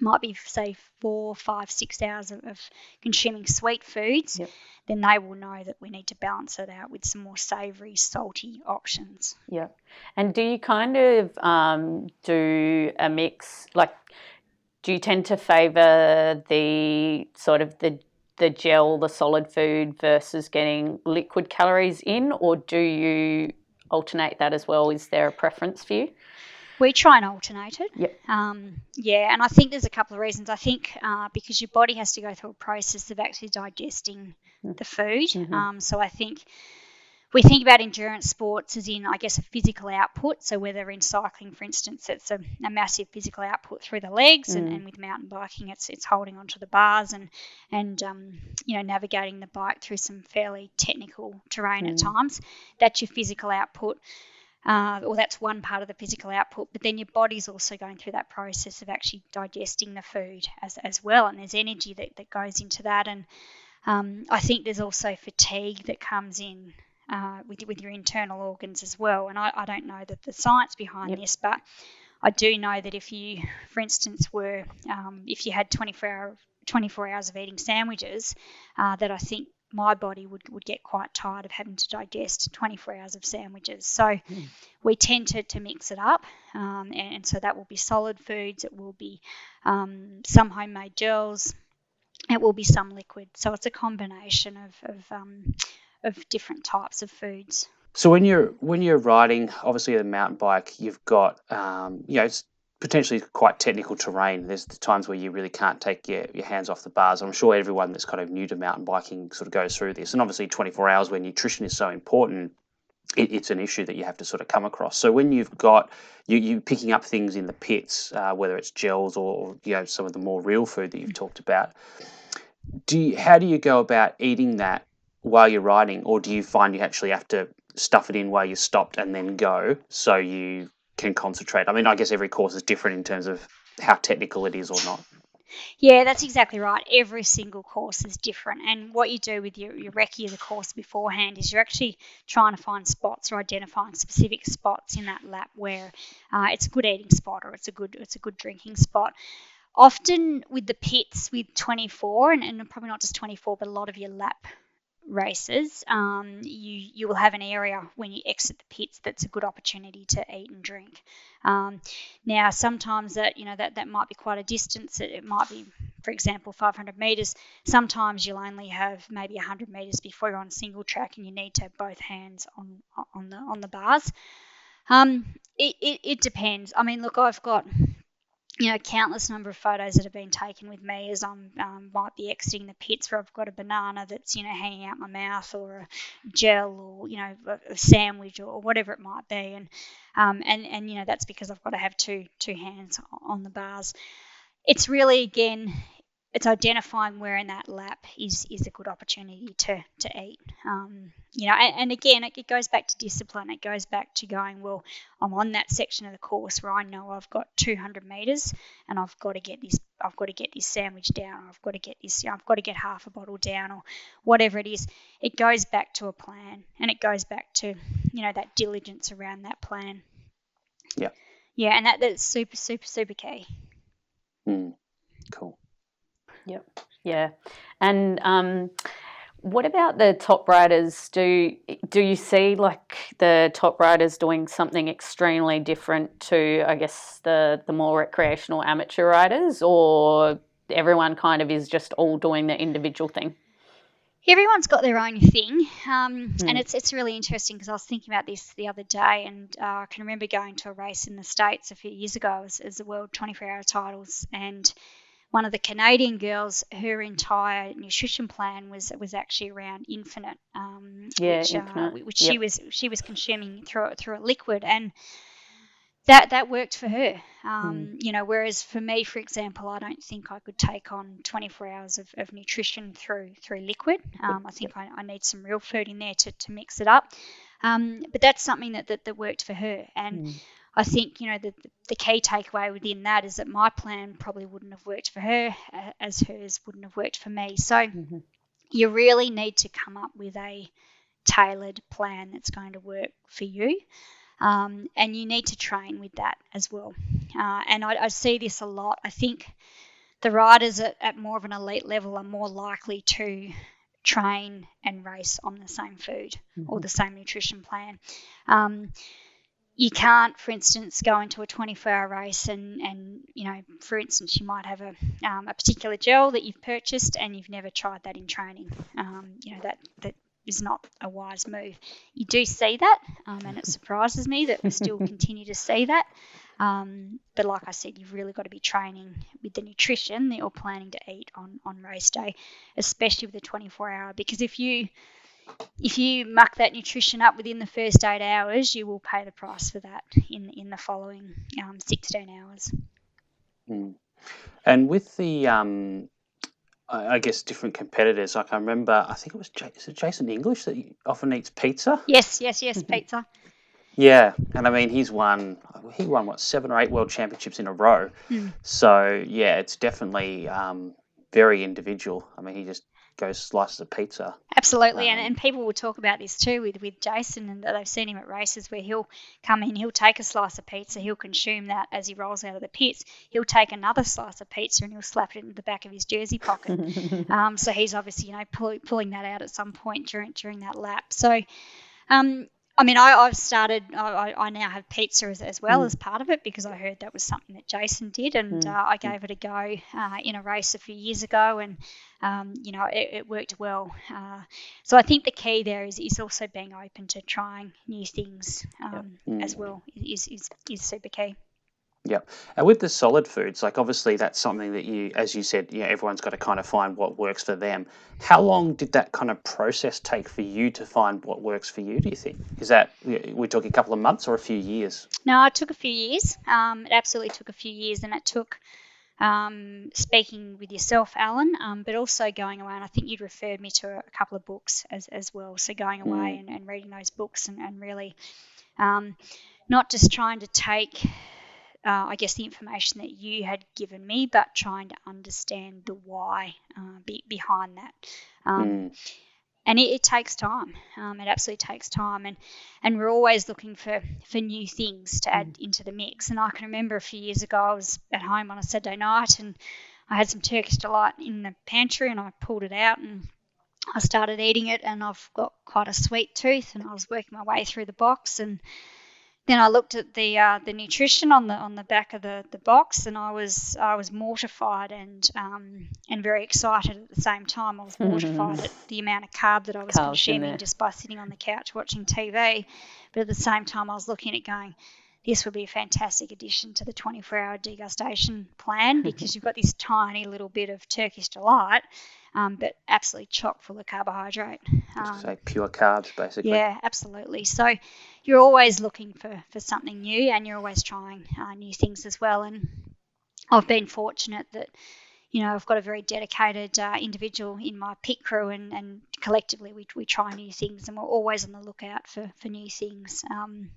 might be say four, five, six hours of, of consuming sweet foods, yep. then they will know that we need to balance it out with some more savoury, salty options. Yeah. And do you kind of um, do a mix? Like, do you tend to favour the sort of the the gel, the solid food versus getting liquid calories in, or do you alternate that as well? Is there a preference for you? We try and alternate it. Yep. Um, yeah, and I think there's a couple of reasons. I think uh, because your body has to go through a process of actually digesting Mm. the food. Mhm. Um, so I think we think about endurance sports as in, I guess, a physical output. So whether in cycling, for instance, it's a, a massive physical output through the legs, and, Mm. and with mountain biking, it's it's holding onto the bars and and um, you know navigating the bike through some fairly technical terrain at Mm. times. That's your physical output. Uh, or that's one part of the physical output, but then your body's also going through that process of actually digesting the food as, as well, and there's energy that, that goes into that. And um, I think there's also fatigue that comes in uh, with, with your internal organs as well. And I, I don't know that the science behind Yep. this, but I do know that if you, for instance, were um, if you had 24 hour 24 hours of eating sandwiches, uh, that I think my body would, would get quite tired of having to digest 24 hours of sandwiches. So we tend to, to mix it up, um, and, and so that will be solid foods, it will be um, some homemade gels, it will be some liquid. So it's a combination of, of, um, of different types of foods. So when you're when you're riding, obviously a mountain bike, you've got um, you know potentially quite technical terrain. There's the times where you really can't take your, your hands off the bars. I'm sure everyone that's kind of new to mountain biking sort of goes through this. And obviously, 24 hours where nutrition is so important, it, it's an issue that you have to sort of come across. So when you've got you you picking up things in the pits, uh, whether it's gels or you know some of the more real food that you've talked about, do you, how do you go about eating that while you're riding, or do you find you actually have to stuff it in while you're stopped and then go so you can concentrate? I mean, I guess every course is different in terms of how technical it is or not. Yeah, that's exactly right. Every single course is different. And what you do with your, your recce of the course beforehand is you're actually trying to find spots or identifying specific spots in that lap where uh, it's a good eating spot or it's a good it's a good drinking spot. Often with the pits with 24 and, and probably not just 24 but a lot of your lap races, um, you you will have an area when you exit the pits that's a good opportunity to eat and drink. Um, now, sometimes that you know that that might be quite a distance. It, it might be, for example, 500 meters. Sometimes you'll only have maybe 100 meters before you're on single track, and you need to have both hands on on the on the bars. Um, it, it, it depends. I mean, look, I've got you know, countless number of photos that have been taken with me as I'm um, might be exiting the pits where I've got a banana that's you know hanging out my mouth or a gel or you know a, a sandwich or whatever it might be, and um, and and you know that's because I've got to have two two hands on the bars. It's really again, it's identifying where in that lap is is a good opportunity to to eat. Um, you know, and, and again, it, it goes back to discipline. It goes back to going well. I'm on that section of the course where I know I've got 200 meters and I've got to get this. I've got to get this sandwich down. Or I've got to get this. You know, I've got to get half a bottle down, or whatever it is. It goes back to a plan, and it goes back to you know that diligence around that plan. Yeah. Yeah, and that that's super super super key. Mm, cool. Yep. Yeah. And um, what about the top riders? Do do you see like the top riders doing something extremely different to, I guess, the the more recreational amateur riders, or everyone kind of is just all doing the individual thing? everyone's got their own thing, um, Hmm. and it's it's really interesting because I was thinking about this the other day, and uh, I can remember going to a race in the states a few years ago as, as the World 24-hour titles, and one of the Canadian girls, her entire nutrition plan was was actually around Infinit, um, Yeah, which, Uh, Infinit. which she was she was consuming through through a liquid, and that that worked for her. Um, You know, whereas for me, for example, I don't think I could take on 24 hours of, of nutrition through through liquid. Um, I think I, I need some real food in there to, to mix it up. Um, but that's something that, that, that worked for her. And Mm. I think, you know, the, the key takeaway within that is that my plan probably wouldn't have worked for her as hers wouldn't have worked for me. So Mhm. you really need to come up with a tailored plan that's going to work for you. Um, and you need to train with that as well. Uh, and I, I see this a lot. I think the riders at, at more of an elite level are more likely to train and race on the same food or the same nutrition plan. Um, you can't, for instance, go into a 24-hour race and, and you know, for instance, you might have a, um, a particular gel that you've purchased and you've never tried that in training. Um, you know that that is not a wise move. You do see that, um, and it surprises me that we still continue to see that. Um, but like I said, you've really got to be training with the nutrition that you're planning to eat on, on race day, especially with the 24 hour. Because if you if you muck that nutrition up within the first eight hours, you will pay the price for that in in the following um, 16 hours. Mm. And with the um, I guess different competitors. Like I remember, I think it was is it Jason English that often eats pizza. Yes, yes, yes, pizza. Yeah, and I mean he's won he won what seven or eight world championships in a row. Mm. So yeah, it's definitely um, very individual. I mean he just goes slices of pizza. Absolutely, um, and, and people will talk about this too with, with Jason, and they've seen him at races where he'll come in, he'll take a slice of pizza, he'll consume that as he rolls out of the pits. He'll take another slice of pizza and he'll slap it in the back of his jersey pocket. um, so he's obviously you know pull, pulling that out at some point during during that lap. So. Um, I mean, I, have started. I, I, now have pizza as, as well mm. as part of it because I heard that was something that Jason did, and mm. uh, I gave it a go uh, in a race a few years ago, and um, you know it, it worked well. Uh, so I think the key there is, is also being open to trying new things um, mm. as well is, is is super key. Yeah, and with the solid foods, like obviously that's something that you, as you said, you know, everyone's got to kind of find what works for them. How long did that kind of process take for you to find what works for you? Do you think is that we're talking a couple of months or a few years? No, it took a few years. Um, it absolutely took a few years, and it took um, speaking with yourself, Alan, um, but also going away. And I think you'd referred me to a couple of books as, as well. So going away mm. and, and, reading those books and, and really um, not just trying to take uh, I guess, the information that you had given me, but trying to understand the why uh, be, behind that. Um, mm. And it, it, takes time. Um, it absolutely takes time, and and we're always looking for for new things to add mm. into the mix. And I can remember a few years ago, I was at home on a Saturday night, and I had some Turkish delight in the pantry, and I pulled it out and I started eating it, and I've got quite a sweet tooth, and I was working my way through the box and then I looked at the uh, the nutrition on the on the back of the, the box, and I was I was mortified and um, and very excited at the same time. I was mortified at the amount of carb that I was Carbs consuming just by sitting on the couch watching TV, but at the same time I was looking at going, this would be a fantastic addition to the 24 hour degustation plan because you've got this tiny little bit of Turkish delight um, but absolutely chock full of carbohydrate. Um, so pure carbs, basically. Yeah, absolutely. So you're always looking for, for something new and you're always trying uh, new things as well. And I've been fortunate that, you know, I've got a very dedicated uh, individual in my pit crew and, and collectively we, we try new things and we're always on the lookout for, for new things. Um,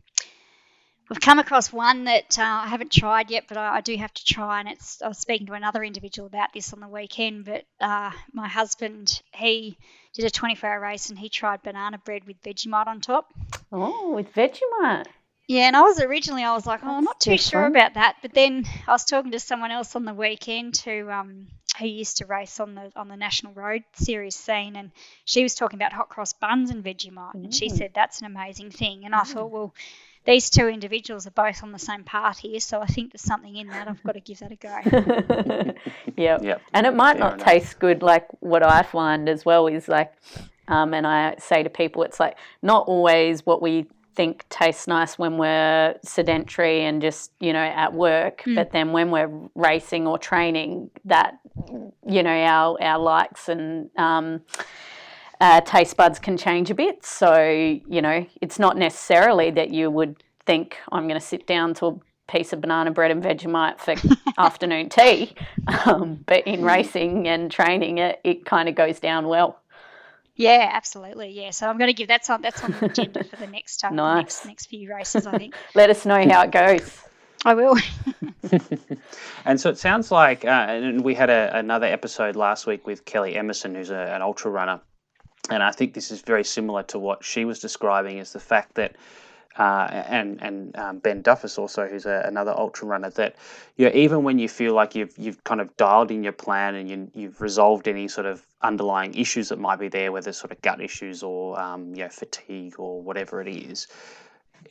We've come across one that uh, I haven't tried yet, but I, I, do have to try. And it's I was speaking to another individual about this on the weekend. But uh, my husband, he did a 24-hour race and he tried banana bread with Vegemite on top. Oh, with Vegemite. Yeah, and I was originally I was like, oh, I'm not too sure about that. But then I was talking to someone else on the weekend who um, who used to race on the on the National Road Series scene, and she was talking about hot cross buns and Vegemite, mm. and she mm. said that's an amazing thing. And I mm. thought, well these two individuals are both on the same path here, so I think there's something in that. I've got to give that a go. yeah. Yep. And it might Fair not enough. taste good. Like what I find as well is like, um, and I say to people, it's like not always what we think tastes nice when we're sedentary and just you know at work mm. but then when we're racing or training that you know our our likes and um, uh, taste buds can change a bit. So, you know, it's not necessarily that you would think, I'm going to sit down to a piece of banana bread and Vegemite for afternoon tea. Um, but in racing and training, it, it kind of goes down well. Yeah, absolutely. Yeah, so I'm going to give that on that's on the agenda for the next time, nice. the next next few races. I think. Let us know how it goes. I will. and so it sounds like, uh, and we had a, another episode last week with Kelly Emerson, who's a, an ultra runner, and I think this is very similar to what she was describing is the fact that uh, and and um, Ben Duffus also, who's a, another ultra runner, that you know, even when you feel like you've you've kind of dialed in your plan and you, you've resolved any sort of underlying issues that might be there, whether sort of gut issues or um, you know fatigue or whatever it is,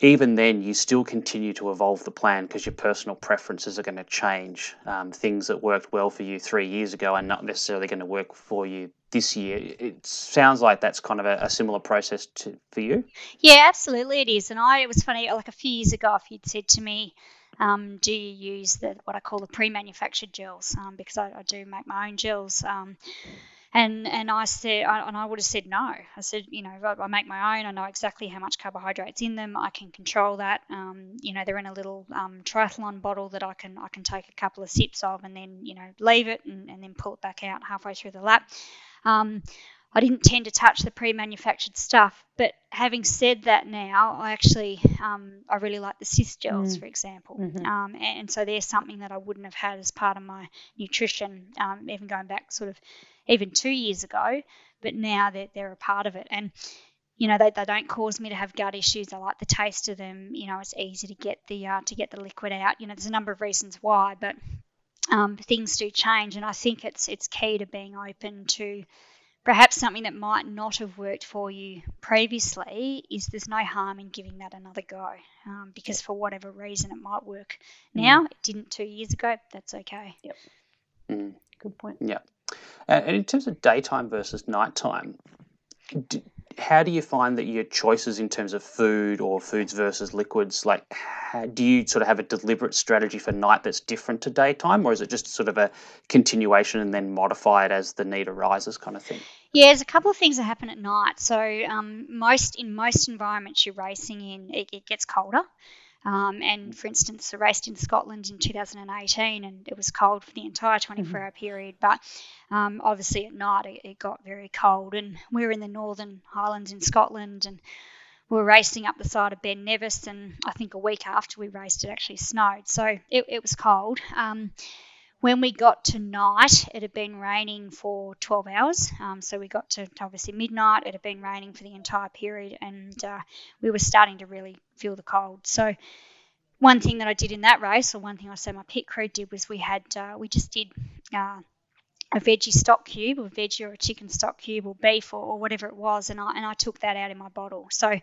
even then you still continue to evolve the plan because your personal preferences are going to change. Um, things that worked well for you three years ago are not necessarily going to work for you this year. It sounds like that's kind of a, a, similar process to, for you. Yeah, absolutely it is. And I, it was funny, like a few years ago, if you'd said to me, um, do you use the what I call the pre-manufactured gels? Um, because I, I, do make my own gels. Um, and and I said, and I would have said no. I said, you know, I, I, make my own. I know exactly how much carbohydrates in them. I can control that. Um, you know, they're in a little um, triathlon bottle that I can I can take a couple of sips of and then you know leave it and, and then pull it back out halfway through the lap. Um, I didn't tend to touch the pre-manufactured stuff, but having said that, now I actually um, I really like the SiS gels, mm. for example, mm-hmm. um, and, and, so they're something that I wouldn't have had as part of my nutrition, um, even going back sort of even two years ago, but now they're, they're a part of it, and you know they, they don't cause me to have gut issues. I like the taste of them. You know, it's easy to get the uh, to get the liquid out. You know, there's a number of reasons why, but um, things do change, and I think it's it's key to being open to perhaps something that might not have worked for you previously is there's no harm in giving that another go um, because for whatever reason it might work mm. now it didn't two years ago that's okay yep mm. good point yeah and in terms of daytime versus nighttime do, how do you find that your choices in terms of food or foods versus liquids like how, do you sort of have a deliberate strategy for night that's different to daytime or is it just sort of a continuation and then modify it as the need arises kind of thing? Yeah there's a couple of things that happen at night. So um, most in most environments you're racing in it, it gets colder um, and for instance, I raced in Scotland in 2018 and it was cold for the entire 24 hour mm-hmm. period. But um, obviously at night it, it, got very cold. And we were in the Northern Highlands in Scotland and we were racing up the side of Ben Nevis. And I think a week after we raced, it actually snowed. So it, it was cold. Um, when we got to night, it had been raining for 12 hours. Um, so we got to obviously midnight. It had been raining for the entire period, and uh, we were starting to really feel the cold. So one thing that I did in that race, or one thing I say my pit crew did, was we had uh, we just did uh, a veggie stock cube, or veggie or a chicken stock cube, or beef, or, or whatever it was, and I and I took that out in my bottle. So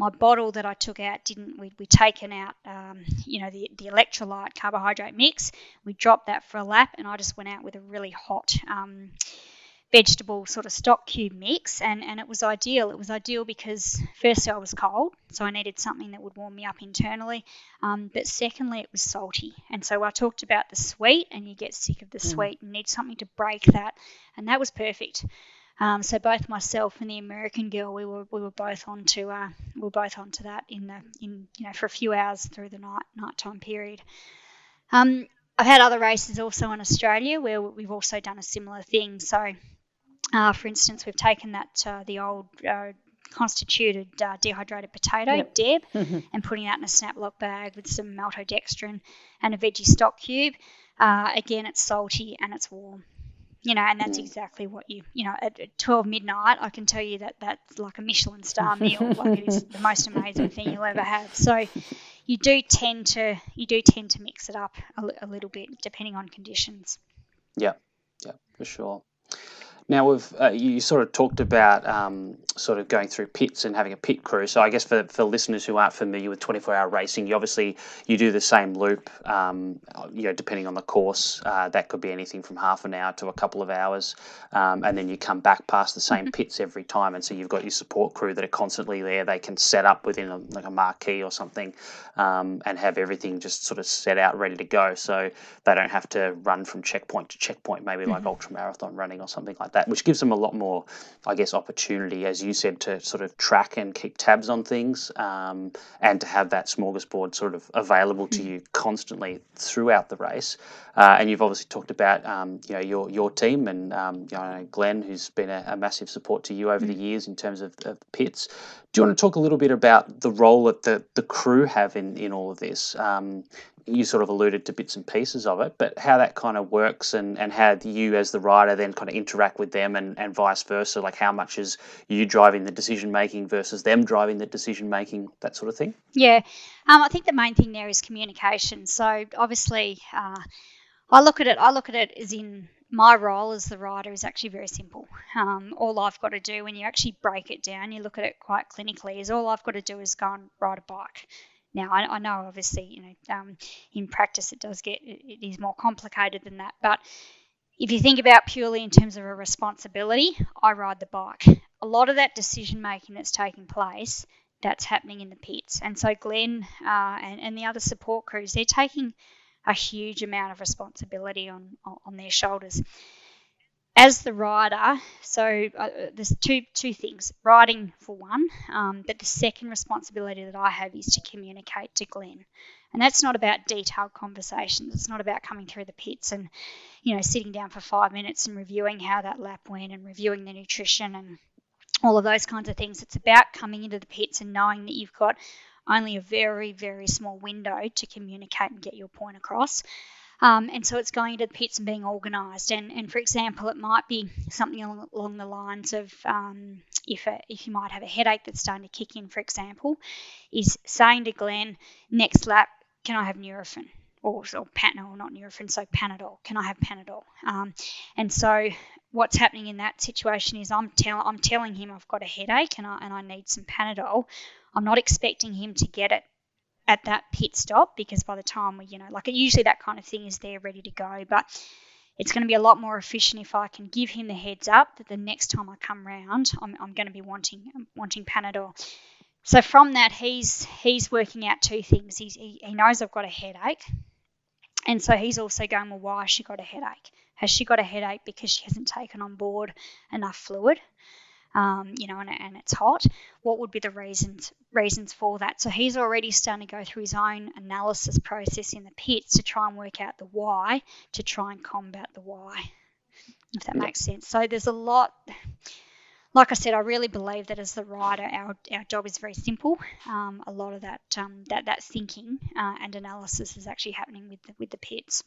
my bottle that I took out didn't we we taken out um, you know the the electrolyte carbohydrate mix. We dropped that for a lap, and I just went out with a really hot. Um, vegetable sort of stock cube mix and, and it was ideal. It was ideal because firstly I was cold, so I needed something that would warm me up internally. Um, but secondly it was salty. And so I talked about the sweet and you get sick of the mm. sweet and need something to break that. And that was perfect. Um, so both myself and the American girl, we were we were both onto uh, we were both onto that in the in you know for a few hours through the night nighttime period. Um, I've had other races also in Australia where we've also done a similar thing. So, uh, for instance, we've taken that uh, the old uh, constituted uh, dehydrated potato, yep. Deb, mm-hmm. and putting that in a snaplock bag with some maltodextrin and a veggie stock cube. Uh, again, it's salty and it's warm you know, and that's exactly what you, you know, at 12 midnight, I can tell you that that's like a Michelin star meal. like it is the most amazing thing you'll ever have. So you do tend to, you do tend to mix it up a, a little bit depending on conditions. Yeah, yeah, for sure. Now, we've uh, you sort of talked about um, sort of going through pits and having a pit crew. So, I guess for, for listeners who aren't familiar with 24 hour racing, you obviously you do the same loop. Um, you know, depending on the course, uh, that could be anything from half an hour to a couple of hours, um, and then you come back past the same mm-hmm. pits every time. And so you've got your support crew that are constantly there. They can set up within a, like a marquee or something, um, and have everything just sort of set out ready to go. So they don't have to run from checkpoint to checkpoint, maybe like mm-hmm. ultra marathon running or something like that that, which gives them a lot more, I guess, opportunity, as you said, to sort of track and keep tabs on things, um, and to have that smorgasbord sort of available to you constantly throughout the race. Uh, and you've obviously talked about, um, you know, your your team and um, you know, Glenn, who's been a, a, massive support to you over the years in terms of, of pits. Do you want to talk a little bit about the role that the, the crew have in, in all of this? Um, you sort of alluded to bits and pieces of it, but how that kind of works and, and how you as the rider then kind of interact with them and, and vice versa, like how much is you driving the decision making versus them driving the decision making, that sort of thing? Yeah, um, I think the main thing there is communication. So obviously, uh, I look at it. I look at it as in my role as the rider is actually very simple. Um, all I've got to do when you actually break it down, you look at it quite clinically, is all I've got to do is go and ride a bike. Now, I, I know obviously, you know, um, in practice it does get, it, it is more complicated than that. But if you think about purely in terms of a responsibility, I ride the bike. A lot of that decision making that's taking place that's happening in the pits. And so Glenn uh, and, and the other support crews, they're taking a huge amount of responsibility on, on their shoulders. As the rider, so uh, there's two two things: riding for one, um, but the second responsibility that I have is to communicate to Glenn, and that's not about detailed conversations. It's not about coming through the pits and, you know, sitting down for five minutes and reviewing how that lap went and reviewing the nutrition and all of those kinds of things. It's about coming into the pits and knowing that you've got only a very, very small window to communicate and get your point across. Um, and so it's going to the pits and being organised. And, and for example, it might be something along, the lines of um, if, a, if you might have a headache that's starting to kick in, for example, is saying to Glenn, next lap, can I have Nurofen? Or, or Panadol, not Nurofen, so Panadol. Can I have Panadol? Um, and so what's happening in that situation is I'm, tell, I'm telling him I've got a headache and I, and I need some Panadol. I'm not expecting him to get it at that pit stop because by the time we, you know, like usually that kind of thing is there ready to go. But it's going to be a lot more efficient if I can give him the heads up that the next time I come round, I'm, I'm going to be wanting um, wanting Panadol. So from that, he's he's working out two things. He's, he, he knows I've got a headache, and so he's also going, well, why has she got a headache? Has she got a headache because she hasn't taken on board enough fluid? Um, you know, and, and it's hot. What would be the reasons reasons for that? So he's already starting to go through his own analysis process in the pits to try and work out the why, to try and combat the why, if that makes sense. So there's a lot. Like I said, I really believe that as the rider, our, our job is very simple. Um, a lot of that um, that that thinking uh, and analysis is actually happening with the, with the pits.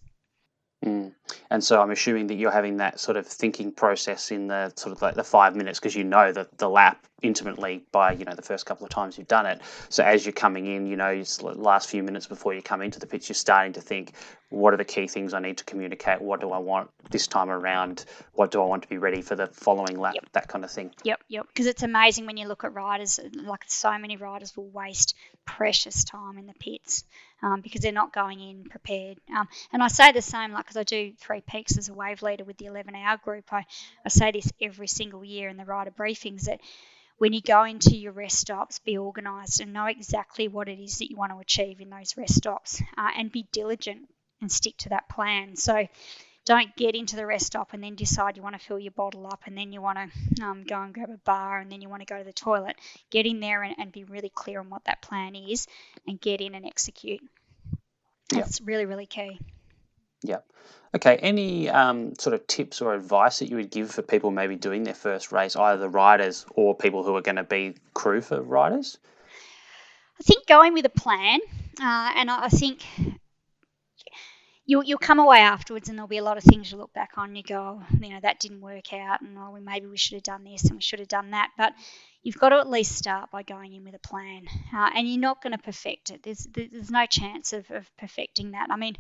Mm. And so I'm assuming that you're having that sort of thinking process in the sort of like the five minutes because you know the, the lap intimately by you know the first couple of times you've done it. So as you're coming in, you know, last few minutes before you come into the pitch, you're starting to think, what are the key things I need to communicate? What do I want this time around? What do I want to be ready for the following lap? Yep. That kind of thing. Yep, yep. Because it's amazing when you look at riders, like so many riders will waste precious time in the pits um, because they're not going in prepared. Um, and I say the same, like, because I do three peaks as a wave leader with the 11 hour group. I, I say this every single year in the rider briefings that when you go into your rest stops, be organised and know exactly what it is that you want to achieve in those rest stops uh, and be diligent and stick to that plan. So don't get into the rest stop and then decide you want to fill your bottle up and then you want to um, go and grab a bar and then you want to go to the toilet. Get in there and, and be really clear on what that plan is and get in and execute. That's yep. really, really key. Yeah. Okay. Any um, sort of tips or advice that you would give for people maybe doing their first race, either the riders or people who are going to be crew for riders? I think going with a plan, uh, and I think you'll, you'll come away afterwards and there'll be a lot of things you look back on. You go, you know, that didn't work out, and oh, maybe we should have done this and we should have done that. But you've got to at least start by going in with a plan, uh, and you're not going to perfect it. There's there's no chance of, of perfecting that. I mean,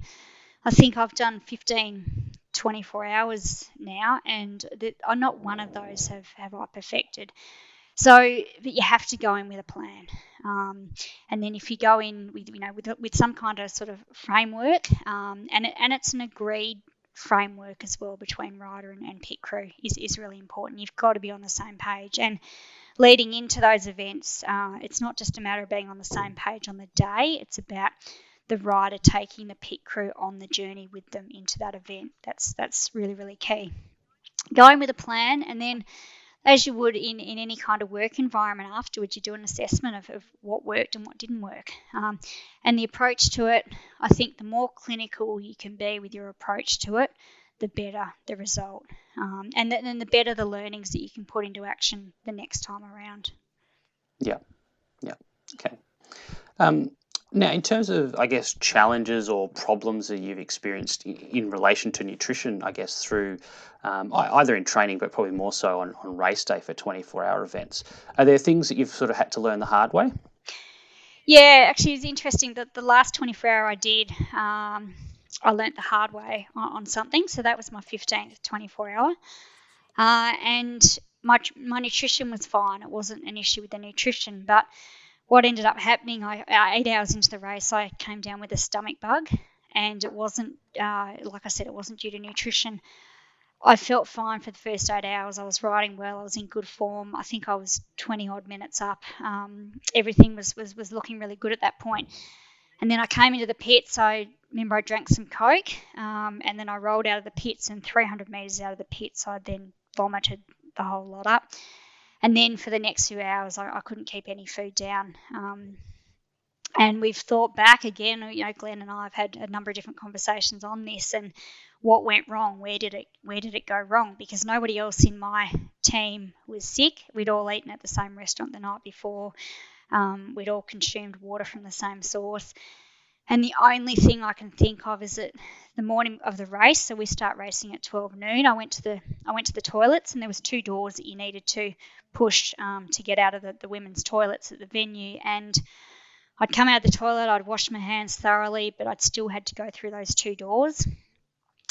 I think I've done 15, 24 hours now, and the, not one of those have have I perfected. So, but you have to go in with a plan. Um, and then if you go in with you know with with some kind of sort of framework, um, and it, and it's an agreed framework as well between rider and, and pit crew is, is really important. You've got to be on the same page. And leading into those events, uh, it's not just a matter of being on the same page on the day. It's about the rider taking the pit crew on the journey with them into that event. That's that's really really key. Going with a plan and then as you would in, in any kind of work environment afterwards, you do an assessment of, of what worked and what didn't work. Um, and the approach to it, I think the more clinical you can be with your approach to it, the better the result. Um, and then the better the learnings that you can put into action the next time around. Yeah, yeah, okay. Um, now, in terms of, I guess, challenges or problems that you've experienced in relation to nutrition, I guess, through um, either in training, but probably more so on, on race day for 24 hour events, are there things that you've sort of had to learn the hard way? Yeah, actually, it's interesting that the last 24 hour I did, um, I learnt the hard way on, on, something. So that was my 15th 24 hour. Uh, and my, my nutrition was fine. It wasn't an issue with the nutrition, but what ended up happening, I, eight hours into the race, I came down with a stomach bug, and it wasn't, uh, like I said, it wasn't due to nutrition. I felt fine for the first eight hours. I was riding well. I was in good form. I think I was 20 odd minutes up. Um, everything was, was, was looking really good at that point. And then I came into the pits. I remember I drank some Coke um, and then I rolled out of the pits and 300 metres out of the pits, I then vomited the whole lot up. And then for the next few hours, I, I couldn't keep any food down. Um, and we've thought back again, you know, Glenn and I have had a number of different conversations on this and what went wrong, where did it where did it go wrong? Because nobody else in my team was sick. We'd all eaten at the same restaurant the night before. Um, we'd all consumed water from the same source. And the only thing I can think of is that the morning of the race, so we start racing at 12 noon. I went to the I went to the toilets, and there was two doors that you needed to push um, to get out of the, the women's toilets at the venue. And I'd come out of the toilet, I'd washed my hands thoroughly, but I'd still had to go through those two doors.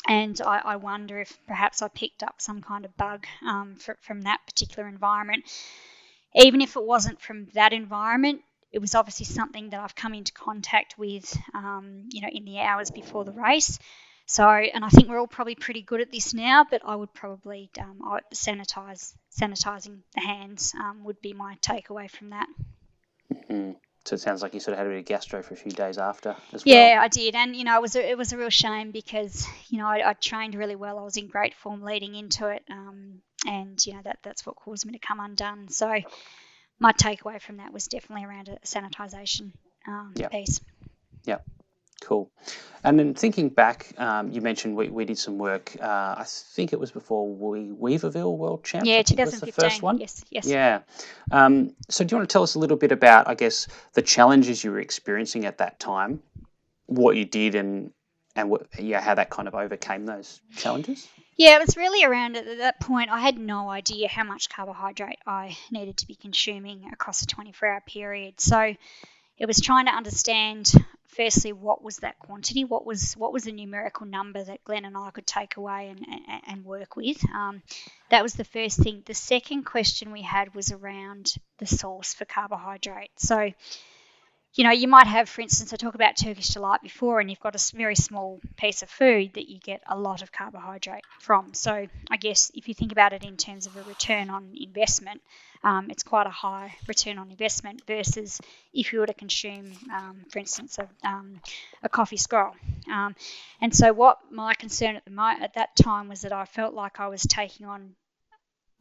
And I, I wonder if perhaps I picked up some kind of bug um, for, from that particular environment. Even if it wasn't from that environment, it was obviously something that I've come into contact with, um, you know, in the hours before the race. So, and I think we're all probably pretty good at this now, but I would probably um, I would sanitize, sanitizing the hands um, would be my takeaway from that. Mm-hmm. So it sounds like you sort of had a bit of gastro for a few days after as well. Yeah, I did, and you know, it was a, it was a real shame because you know I, I trained really well. I was in great form leading into it, um, and you know that that's what caused me to come undone. So my takeaway from that was definitely around a sanitisation um, yep. piece. Yeah. Cool. And then thinking back, um, you mentioned we, we did some work. Uh, I think it was before we Weaverville World Champ. Yeah, 2015. the first one. Yes, yes. Yeah. Um, so do you want to tell us a little bit about, I guess, the challenges you were experiencing at that time, what you did, and and what, yeah, how that kind of overcame those challenges? Yeah, it was really around at that point. I had no idea how much carbohydrate I needed to be consuming across a 24 hour period. So it was trying to understand firstly what was that quantity what was what was the numerical number that glenn and i could take away and, and, and work with um, that was the first thing the second question we had was around the source for carbohydrate so you know, you might have, for instance, I talk about Turkish delight before, and you've got a very small piece of food that you get a lot of carbohydrate from. So I guess if you think about it in terms of a return on investment, um, it's quite a high return on investment versus if you were to consume, um, for instance, a, um, a coffee scroll. Um, and so what my concern at the mo- at that time was that I felt like I was taking on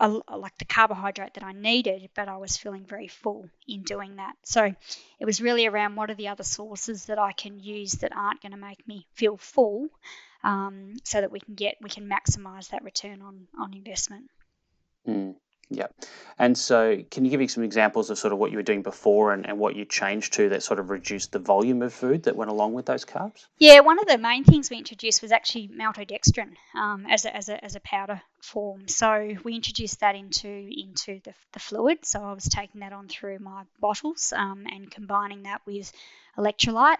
like the carbohydrate that I needed, but I was feeling very full in doing that. So it was really around what are the other sources that I can use that aren't going to make me feel full, um, so that we can get we can maximize that return on on investment. Mm. Yeah. And so, can you give me some examples of sort of what you were doing before and, and what you changed to that sort of reduced the volume of food that went along with those carbs? Yeah, one of the main things we introduced was actually maltodextrin um, as, a, as, a, as a powder form. So we introduced that into into the, the fluid. So I was taking that on through my bottles um, and combining that with electrolyte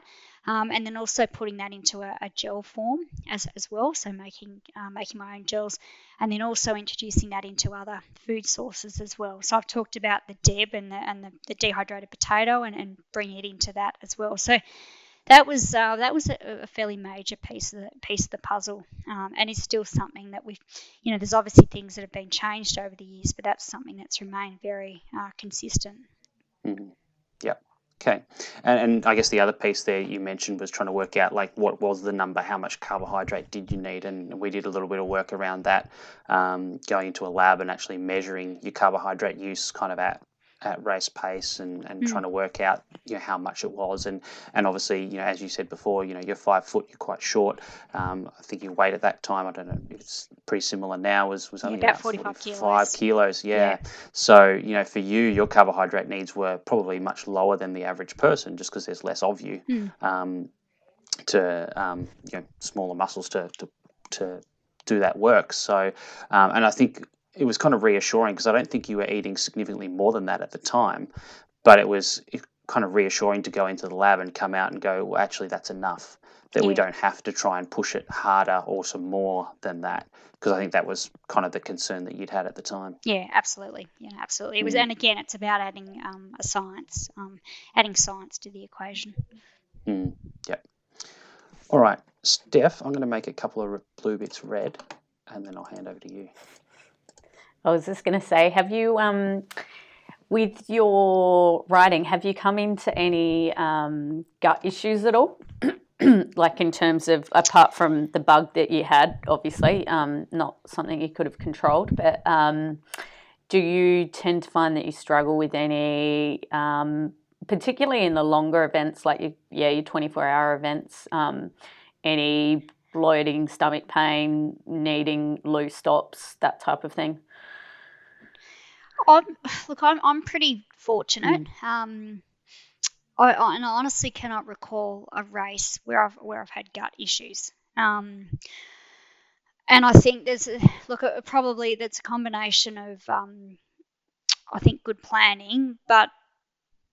um, and then also putting that into a, a, gel form as, as well, so making uh, making my own gels, and then also introducing that into other food sources as well. So I've talked about the DEB and the, and the, the dehydrated potato, and, and bringing it into that as well. So that was uh, that was a, a, fairly major piece of the piece of the puzzle, um, and is still something that we've, you know, there's obviously things that have been changed over the years, but that's something that's remained very uh, consistent. Mm-hmm. Yep. Okay, and, and I guess the other piece there you mentioned was trying to work out like what was the number, how much carbohydrate did you need, and we did a little bit of work around that, um, going into a lab and actually measuring your carbohydrate use kind of at at race pace and, and mm. trying to work out you know how much it was and and obviously you know as you said before you know you're five foot you're quite short um, I think your weight at that time I don't know it's pretty similar now was was only yeah, about, 45, 45 kilos, kilos yeah. yeah. so you know for you your carbohydrate needs were probably much lower than the average person just because there's less of you mm. um, to um, you know smaller muscles to to, to do that work so um, and I think it was kind of reassuring because I don't think you were eating significantly more than that at the time, but it was kind of reassuring to go into the lab and come out and go, well, actually, that's enough. That yeah. we don't have to try and push it harder or some more than that, because I think that was kind of the concern that you'd had at the time. Yeah, absolutely. Yeah, absolutely. It was, mm. and again, it's about adding um, a science, um, adding science to the equation. Mm. Yep. All right, Steph, I'm going to make a couple of blue bits red and then I'll hand over to you. I was just going to say, have you, um, with your writing, have you come into any um, gut issues at all? like in terms of apart from the bug that you had, obviously, um, not something you could have controlled, but um, do you tend to find that you struggle with any, um, particularly in the longer events, like your, yeah, your 24 hour events, um, any bloating, stomach pain, needing loose stops, that type of thing? I'm, look, I'm, I'm pretty fortunate. Mm. Um, I, I, and I honestly cannot recall a race where I've where I've had gut issues. Um, and I think there's a, look probably that's a combination of um, I think good planning, but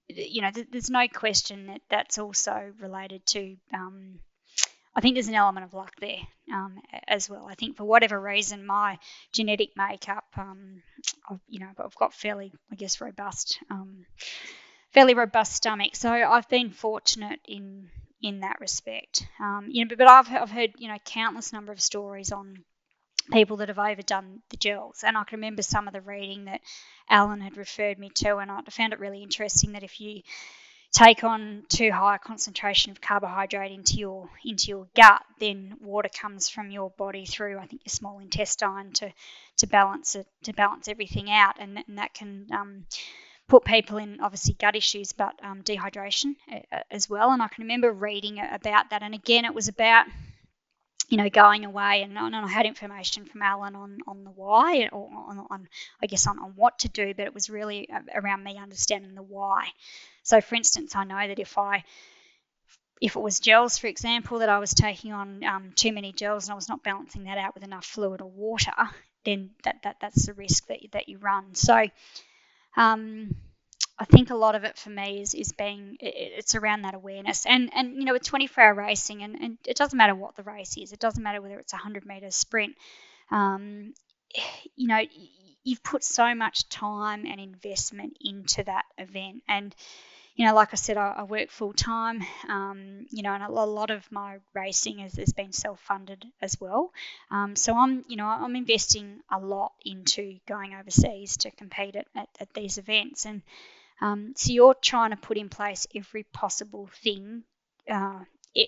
you know th- there's no question that that's also related to um, I think there's an element of luck there um, as well. I think for whatever reason, my genetic makeup, um, I've, you know, I've got fairly, I guess, robust, um, fairly robust stomach. So I've been fortunate in in that respect. Um, you know, but, but I've I've heard you know countless number of stories on people that have overdone the gels, and I can remember some of the reading that Alan had referred me to, and I found it really interesting that if you take on too high a concentration of carbohydrate into your into your gut, then water comes from your body through I think your small intestine to to balance it to balance everything out, and, and that can um, put people in obviously gut issues, but um, dehydration uh, as well. And I can remember reading about that, and again it was about you know, going away and, and I had information from Alan on, on the why or on, on I guess on, on what to do, but it was really around me understanding the why. So, for instance, I know that if I if it was gels, for example, that I was taking on um, too many gels and I was not balancing that out with enough fluid or water, then that, that that's the risk that that you run. So, um, I think a lot of it for me is is being it's around that awareness. And and you know with 24 hour racing and, and it doesn't matter what the race is it doesn't matter whether it's a 100 meter sprint um, you know you've put so much time and investment into that event. And you know like I said I, I work full time um, you know and a, lot of my racing has, has been self funded as well. Um, so I'm you know I'm investing a lot into going overseas to compete at, at, at these events. And um, so you're trying to put in place every possible thing, uh,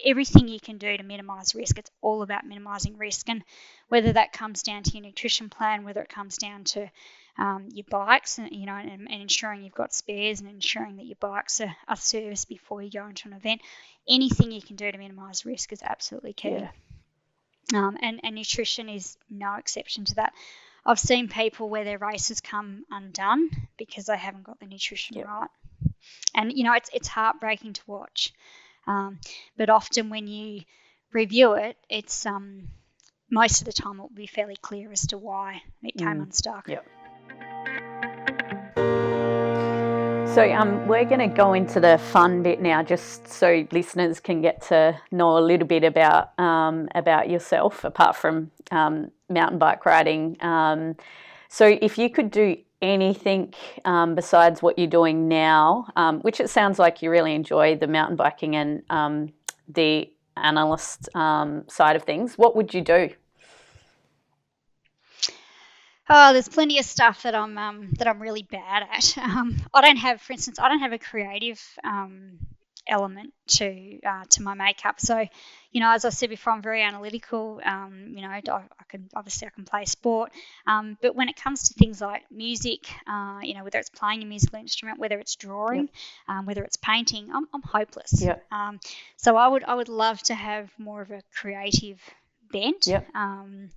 everything you can do to minimize risk. It's all about minimizing risk, and whether that comes down to your nutrition plan, whether it comes down to um, your bikes, and you know, and, and, ensuring you've got spares, and ensuring that your bikes are, are serviced before you go into an event. Anything you can do to minimize risk is absolutely key. Yeah. Um, and, and nutrition is no exception to that. I've seen people where their races come undone because they haven't got the nutrition yep. right. And you know, it's it's heartbreaking to watch. Um, but often when you review it, it's um, most of the time it will be fairly clear as to why it came mm. unstuck. Yep. So um, we're going to go into the fun bit now, just so listeners can get to know a little bit about um, about yourself, apart from um, mountain bike riding. Um, so if you could do anything um, besides what you're doing now, um, which it sounds like you really enjoy the mountain biking and the analyst side of things, what would you do? Oh, there's plenty of stuff that I'm um, that I'm really bad at. Um, I don't have, for instance, I don't have a creative um, element to uh, to my makeup. So, you know, as I said before, I'm very analytical. Um, you know, I, I, can obviously I can play sport, um, but when it comes to things like music, uh, you know, whether it's playing a musical instrument, whether it's drawing, yep. um, whether it's painting, I'm, I'm hopeless. Yep. Um, so I would I would love to have more of a creative bent. Yep. Um,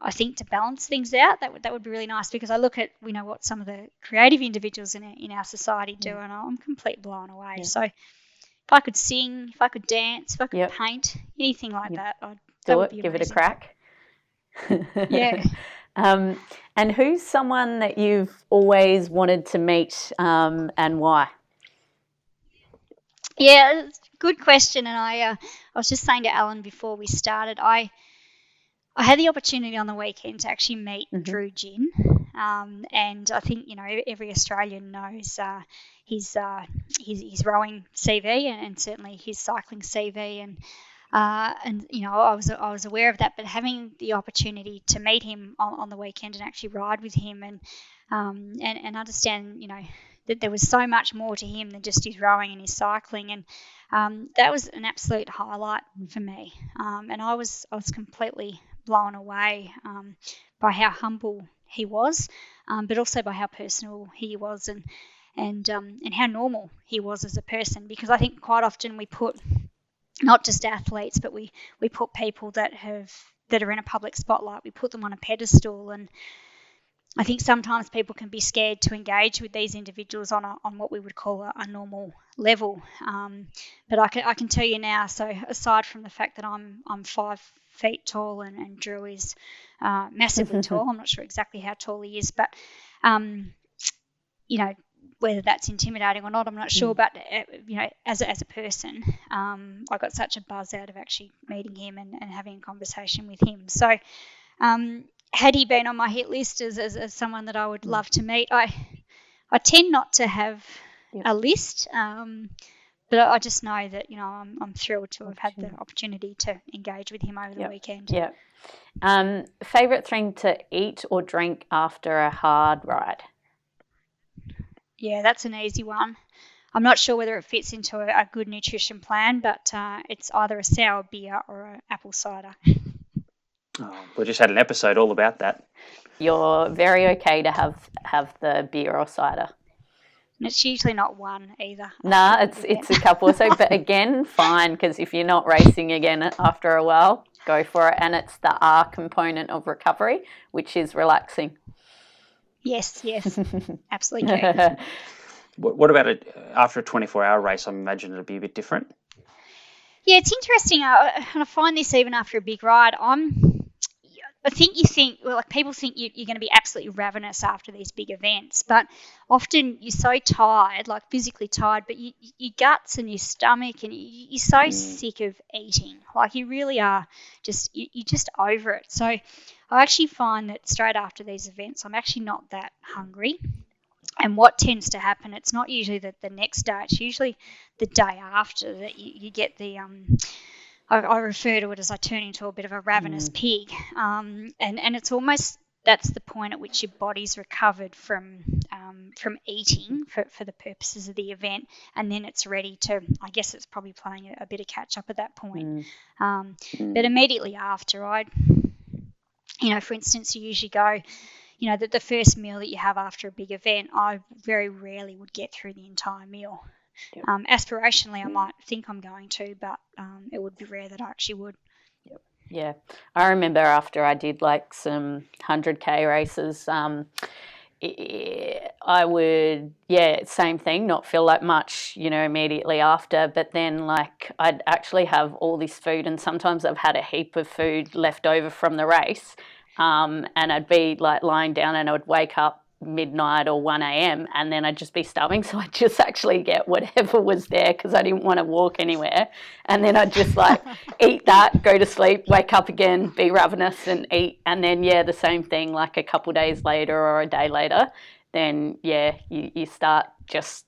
I think to balance things out, that would that would be really nice because I look at you know what some of the creative individuals in our, in our society do, and I'm completely blown away. Yeah. So if I could sing, if I could dance, if I could yep. paint, anything like that, I'd do it. Give it a crack. yeah. Um, and who's someone that you've always wanted to meet, um, and why? Yeah, good question. And I, uh, I was just saying to Alan before we started, I I had the opportunity on the weekend to actually meet mm-hmm. Drew Ginn. Um, and I think, you know, every Australian knows uh, his, uh, his, his rowing CV and, and, certainly his cycling CV. And Uh, and you know, I was I was aware of that, but having the opportunity to meet him on, on the weekend and actually ride with him and um, and and understand, you know, that there was so much more to him than just his rowing and his cycling, and um, that was an absolute highlight for me. Um, and I was I was completely blown away um, by how humble he was, um, but also by how personal he was and and um, and how normal he was as a person. Because I think quite often we put not just athletes, but we we put people that have that are in a public spotlight. We put them on a pedestal, and I think sometimes people can be scared to engage with these individuals on a, on what we would call a, a normal level. Um, but I can I can tell you now. So aside from the fact that I'm I'm five feet tall and, and Drew is uh, massively tall, I'm not sure exactly how tall he is, but um, you know whether that's intimidating or not, I'm not sure. Mm. But uh, you know, as a, as a person, um, I got such a buzz out of actually meeting him and, and having a conversation with him. So, um, had he been on my hit list as, as, as, someone that I would love to meet, I I tend not to have yep. a list. Um, but I just know that you know I'm, I'm thrilled to have had the opportunity to engage with him over the yep. weekend. Yeah. Um, favorite thing to eat or drink after a hard ride? Yeah, that's an easy one. I'm not sure whether it fits into a, a good nutrition plan, but uh, it's either a sour beer or an apple cider. Oh, we just had an episode all about that. You're very okay to have have the beer or cider. And it's usually not one either. Nah, it's it's a couple. So, but again, fine because if you're not racing again after a while, go for it. And it's the R component of recovery, which is relaxing. Yes, yes, absolutely. what, what about it after a 24 hour race? I imagine it'll be a bit different. Yeah, it's interesting. I, and I find this even after a big ride. I'm I think you think, well, like people think you, are going to be absolutely ravenous after these big events, but often you're so tired, like physically tired, but you, your guts and your stomach, and you, are so mm. sick of eating. Like you really are just, you, you're just over it. So I actually find that straight after these events, I'm actually not that hungry. And what tends to happen, it's not usually the, the next day, it's usually the day after that you, you get the, um, I, I, refer to it as I turn into a bit of a ravenous mm. pig, um, and and it's almost that's the point at which your body's recovered from um, from eating for, for the purposes of the event, and then it's ready to. I guess it's probably playing a, a bit of catch up at that point. Mm. Um, mm. But immediately after, I'd, you know, for instance, you usually go. You know, that the first meal that you have after a big event, I very rarely would get through the entire meal. Yep. Um, aspirationally, I might think I'm going to, but um, it would be rare that I actually would. Yep. Yeah, I remember after I did like some 100k races, um, I would, yeah, same thing, not feel like much, you know, immediately after. But then, like, I'd actually have all this food, and sometimes I've had a heap of food left over from the race. Um, and I'd be like lying down and I would wake up midnight or 1 a.m. and then I'd just be starving. So I'd just actually get whatever was there because I didn't want to walk anywhere. And then I'd just like eat that, go to sleep, wake up again, be ravenous and eat. And then, yeah, the same thing like a couple days later or a day later, then, yeah, you, you start just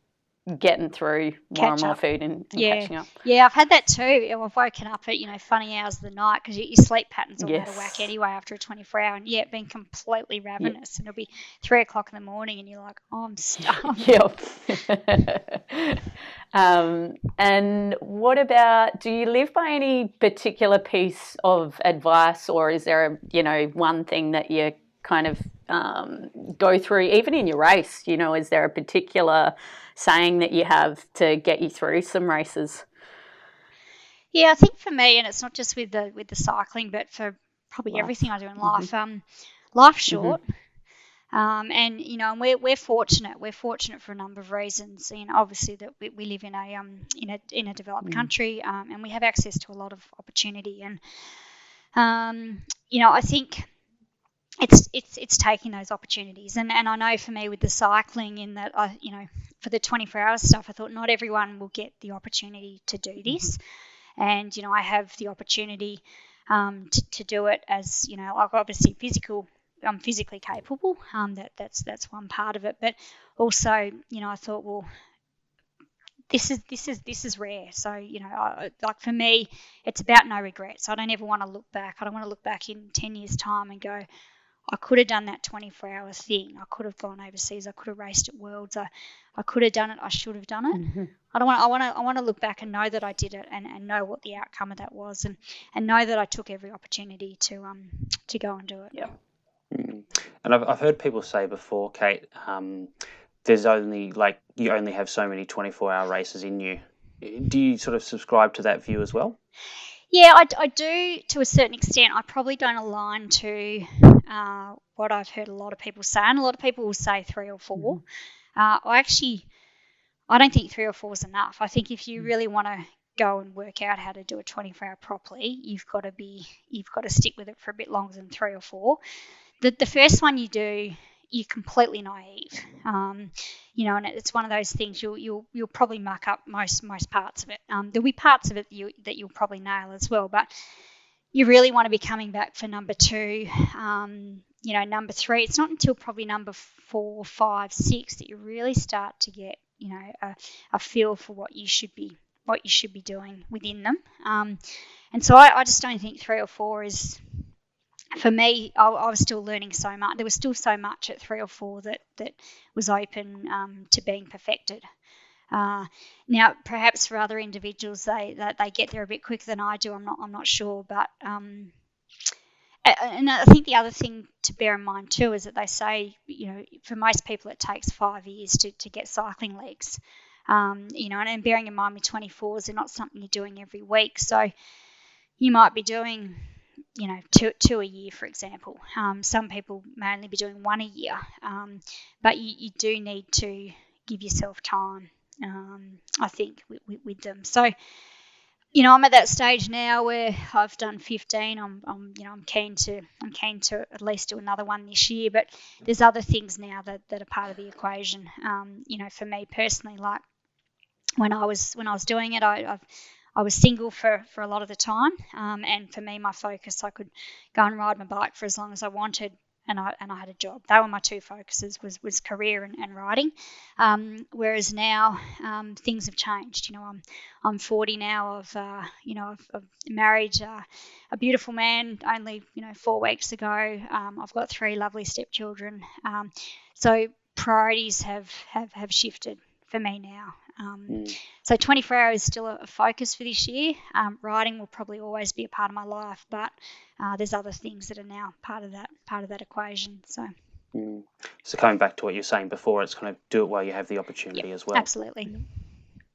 getting through more and more up. food and, and, yeah. catching up. Yeah, I've had that too. I've woken up at you know funny hours of the night because your sleep patterns are all yes. out of whack anyway after a 24 hour, and yeah, being completely ravenous, and it'll be three o'clock in the morning, and you're like, oh, I'm starving. Yep. um, and what about? Do you live by any particular piece of advice, or is there a you know one thing that you kind of um, go through, even in your race? You know, is there a particular saying that you have to get you through some races? Yeah, I think for me, and it's not just with the with the cycling, but for probably life. everything I do in mm-hmm. life. Mm-hmm. Um, life short. Mm-hmm. Um, and you know, and we're, we're fortunate. We're fortunate for a number of reasons. You know, obviously that we, we live in a um in a in a developed mm. country, um, and we have access to a lot of opportunity. And um, you know, I think it's it's it's taking those opportunities. And and I know for me with the cycling, in that I you know for the 24 hour stuff, I thought not everyone will get the opportunity to do this. And, you know, I have the opportunity um, to, to do it as, you know, like obviously physical I'm physically capable. Um, that that's that's one part of it, but also, you know, I thought, well, this is this is this is rare. So you know, I, like for me, it's about no regrets. I don't ever want to look back. I don't want to look back in ten years' time and go, I could have done that 24 hour thing. I could have gone overseas. I could have raced at Worlds. I, I could have done it. I should have done it. Mm-hmm. I don't want. I want to. I want to look back and know that I did it, and, and know what the outcome of that was, and, and know that I took every opportunity to um to go and do it. Yeah. Mm. And I've, I've heard people say before, Kate, um, there's only like you only have so many 24 hour races in you. Do you sort of subscribe to that view as well? Yeah, I, I do to a certain extent. I probably don't align to uh, what I've heard a lot of people say, and a lot of people will say three or 4 Mm-hmm. Uh, I actually, I don't think three or four is enough. I think if you Mm. really want to go and work out how to do a 24 hour properly, you've got to be, you've got to stick with it for a bit longer than three or four. The the first one you do, you're completely naive. Um, you know, and it's one of those things you'll you'll you'll probably muck up most most parts of it. Um, there'll be parts of it that you that you'll probably nail as well, but you really want to be coming back for number two. Um, you know, number three. It's not until probably number four, five, six that you really start to get you know a, a feel for what you should be what you should be doing within them. Um, and so I, I just don't think three or four is for me, I, I, was still learning so much. There was still so much at three or four that that was open um, to being perfected. Uh, now, perhaps for other individuals, they that they get there a bit quicker than I do. I'm not I'm not sure, but um, and I think the other thing to bear in mind too is that they say you know for most people it takes five years to, to get cycling legs. Um, you know, and, and bearing in mind with 24s, they're not something you're doing every week, so you might be doing you know, two, two a year, for example. Um, some people may only be doing one a year, um, but you, you do need to give yourself time, um, I think, with, with, with, them. So, you know, I'm at that stage now where I've done 15. I'm, I'm, you know, I'm keen to, I'm keen to at least do another one this year. But there's other things now that, that are part of the equation. Um, you know, for me personally, like when I was when I was doing it, I, I've I was single for, for a lot of the time, um, and for me, my focus, I could go and ride my bike for as long as I wanted, and I and I had a job. They were my two focuses was was career and, and riding. Um, whereas now um, things have changed. You know, I'm I'm 40 now. I've uh, you know I've, I've married uh, a beautiful man only you know four weeks ago. Um, I've got three lovely stepchildren. Um, so priorities have, have have shifted for me now. Um, mm. So 24 hours is still a, focus for this year. Um, riding will probably always be a part of my life, but uh, there's other things that are now part of that part of that equation. So. Mm. So coming back to what you're saying before, it's kind of do it while you have the opportunity yep, as well. Absolutely.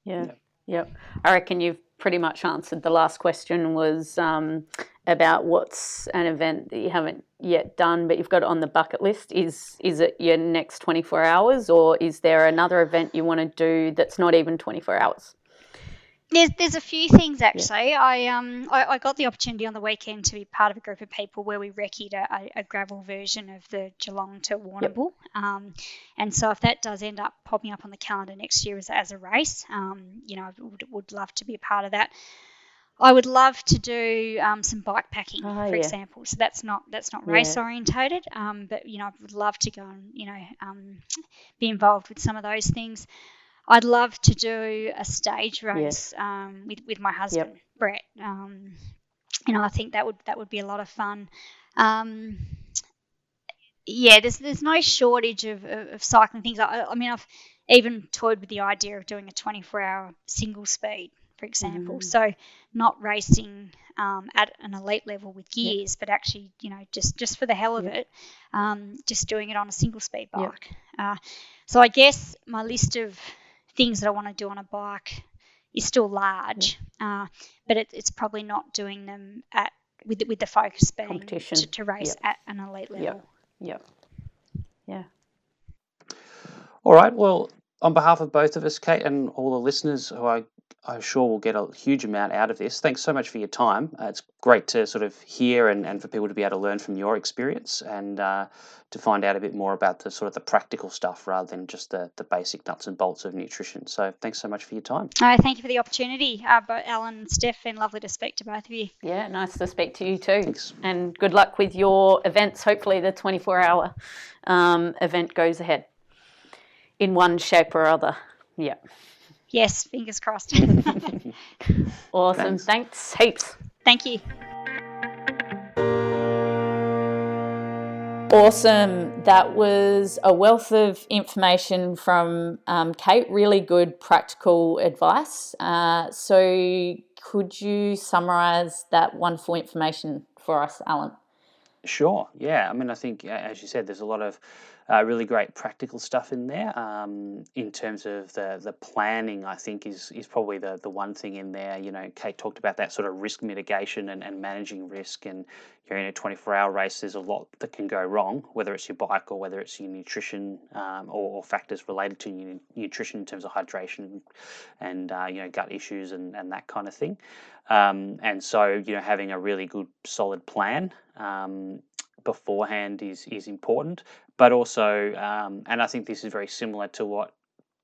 Yeah. Yep. yep. I reckon you've pretty much answered the last question was um, about what's an event that you haven't yet done but you've got it on the bucket list is is it your next 24 hours or is there another event you want to do that's not even 24 hours there's there's a few things actually. Yeah. I um I, I, got the opportunity on the weekend to be part of a group of people where we recce'd a, a gravel version of the Geelong to Warrnambool. Yep. Um, and so if that does end up popping up on the calendar next year as, as a race, um, you know, I would, would love to be a part of that. I would love to do um, some bike packing, oh, for yeah. example. So that's not that's not race yeah. orientated, um, but you know I would love to go and you know um, be involved with some of those things. I'd love to do a stage race yeah. um, with with my husband yep. Brett. Um, you know, I think that would that would be a lot of fun. Um, yeah, there's there's no shortage of, of, of cycling things. I, I, mean, I've even toyed with the idea of doing a 24-hour single speed, for example. Mm. So not racing um, at an elite level with gears, yep. but actually, you know, just just for the hell of yep. it, um, just doing it on a single speed bike. Yep. Uh, so I guess my list of things that I want to do on a bike is still large, yeah. uh, but it, it's probably not doing them at with the, with the focus being Competition. To, to race at an elite level. Yep. Yeah. All right. Well, on behalf of both of us, Kate, and all the listeners who I I'm sure we'll get a huge amount out of this. Thanks so much for your time. Uh, it's great to sort of hear and, and for people to be able to learn from your experience and uh, to find out a bit more about the sort of the practical stuff rather than just the, the basic nuts and bolts of nutrition. So thanks so much for your time. Uh, thank you for the opportunity. Uh, but Alan and Steph, been lovely to speak to both of you. Yeah, nice to speak to you too. Thanks. And good luck with your events. Hopefully the 24 hour um, event goes ahead in one shape or other. Yeah. Yes, fingers crossed. awesome. Thanks. Thanks heaps. Thank you. Awesome. That was a wealth of information from um, Kate. Really good practical advice. Uh, so, could you summarize that wonderful information for us, Alan? Sure. Yeah. I mean, I think, as you said, there's a lot of uh, really great practical stuff in there. Um, in terms of the the planning, I think is is probably the the one thing in there. You know, Kate talked about that sort of risk mitigation and, and managing risk. And you're in a 24 hour race, there's a lot that can go wrong, whether it's your bike or whether it's your nutrition um, or, or, factors related to your nutrition in terms of hydration and uh, you know gut issues and, and that kind of thing. Um, and so you know having a really good solid plan um, beforehand is is important, but also, um, and I think this is very similar to what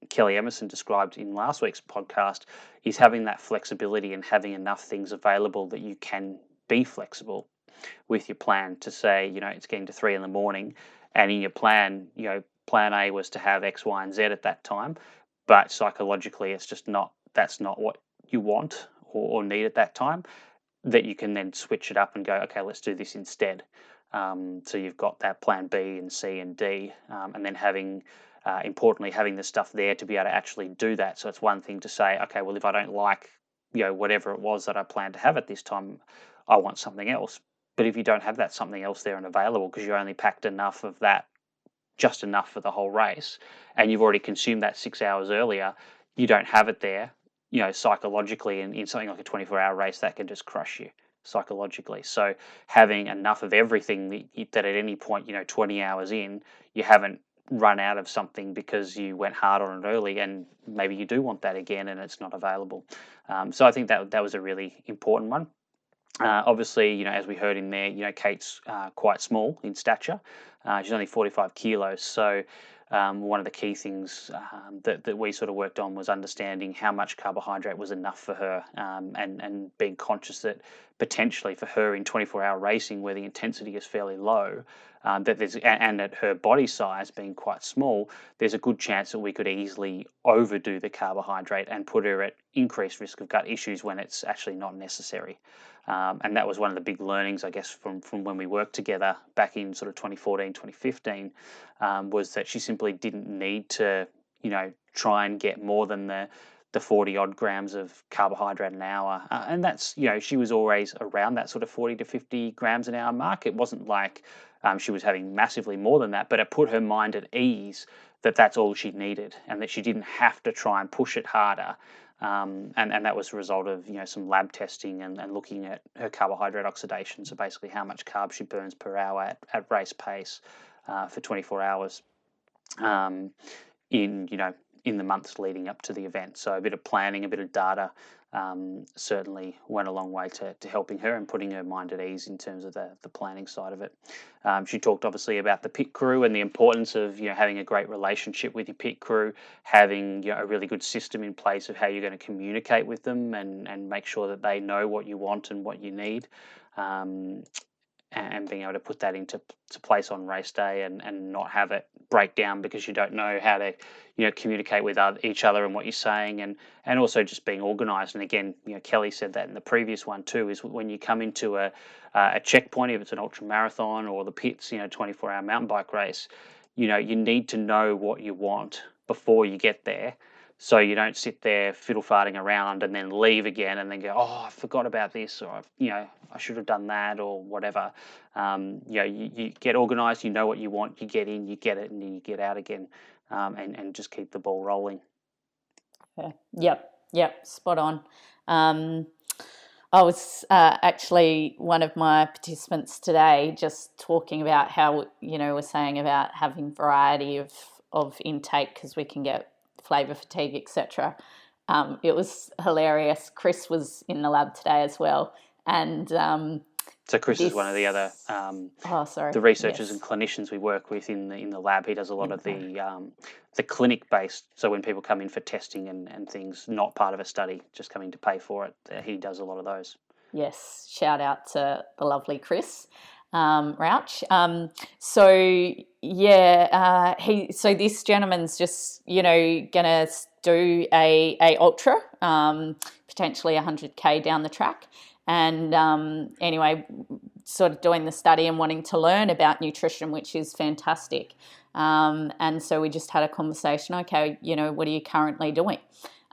Kelly Emerson described in last week's podcast, is having that flexibility and having enough things available that you can be flexible with your plan to say, you know, it's getting to three in the morning, and in your plan, you know, plan A was to have X, Y, and Z at that time, but psychologically, it's just not that's not what you want or, or need at that time. That you can then switch it up and go, okay, let's do this instead. Um, so you've got that plan B and C and D, um, and then having, uh, importantly, having the stuff there to be able to actually do that. So it's one thing to say, okay, well, if I don't like, you know, whatever it was that I planned to have at this time, I want something else. But if you don't have that something else there and available because you only packed enough of that, just enough for the whole race, and you've already consumed that six hours earlier, you don't have it there. You know, psychologically, in, in something like a 24 hour race, that can just crush you psychologically. So having enough of everything that, at any point, you know, 20 hours in, you haven't run out of something because you went hard on it early and maybe you do want that again and it's not available. Um, so I think that that was a really important one. Uh, obviously, you know, as we heard in there, you know, Kate's uh, quite small in stature. Uh, she's only 45 kilos. So um, one of the key things um, that, that we sort of worked on was understanding how much carbohydrate was enough for her um, and, and being conscious that potentially for her in 24 hour racing where the intensity is fairly low um, that there's and at her body size being quite small there's a good chance that we could easily overdo the carbohydrate and put her at increased risk of gut issues when it's actually not necessary. Um, and that was one of the big learnings, I guess, from, from when we worked together back in sort of 2014, 2015, um, was that she simply didn't need to, you know, try and get more than the the 40 odd grams of carbohydrate an hour. Uh, and that's, you know, she was always around that sort of 40 to 50 grams an hour mark. It wasn't like um, she was having massively more than that, but it put her mind at ease that that's all she needed and that she didn't have to try and push it harder um, and, and that was a result of you know some lab testing and, and looking at her carbohydrate oxidation, so basically how much carbs she burns per hour at, at race pace uh, for 24 hours um, in you know in the months leading up to the event. So a bit of planning, a bit of data, um, certainly went a long way to, to helping her and putting her mind at ease in terms of the, the planning side of it. Um, she talked obviously about the pit crew and the importance of you know having a great relationship with your pit crew, having you know, a really good system in place of how you're going to communicate with them and, and make sure that they know what you want and what you need. Um, and being able to put that into to place on race day and, and not have it break down because you don't know how to you know communicate with other, each other and what you're saying. And and also just being organized. And again you know Kelly said that in the previous one too is when you come into a a checkpoint if it's an ultra marathon or the pits you know 24 hour mountain bike race you know you need to know what you want before you get there so you don't sit there fiddle farting around and then leave again and then go, oh, I forgot about this, or you know, I should have done that, or whatever. Um, you know, you, you, get organised, you know what you want, you get in, you get it, and then you get out again, um, and and just keep the ball rolling. Yeah. Yep. Yep. Spot on. Um, I was uh, actually one of my participants today, just talking about how you know we're saying about having variety of of intake because we can get flavour fatigue, etc. Um, it was hilarious. Chris was in the lab today as well, and um, so Chris this... is one of the other um, oh, sorry. the researchers yes. and clinicians we work with in the in the lab. He does a lot okay. of the um, the clinic based. So when people come in for testing and, and things, not part of a study, just coming to pay for it, uh, he does a lot of those. Yes, shout out to the lovely Chris. Um, Rauch. Um, so yeah, uh, he. So this gentleman's just you know gonna do a a ultra, um, potentially hundred k down the track, and um, anyway, sort of doing the study and wanting to learn about nutrition, which is fantastic. Um, and so we just had a conversation. Okay, you know, what are you currently doing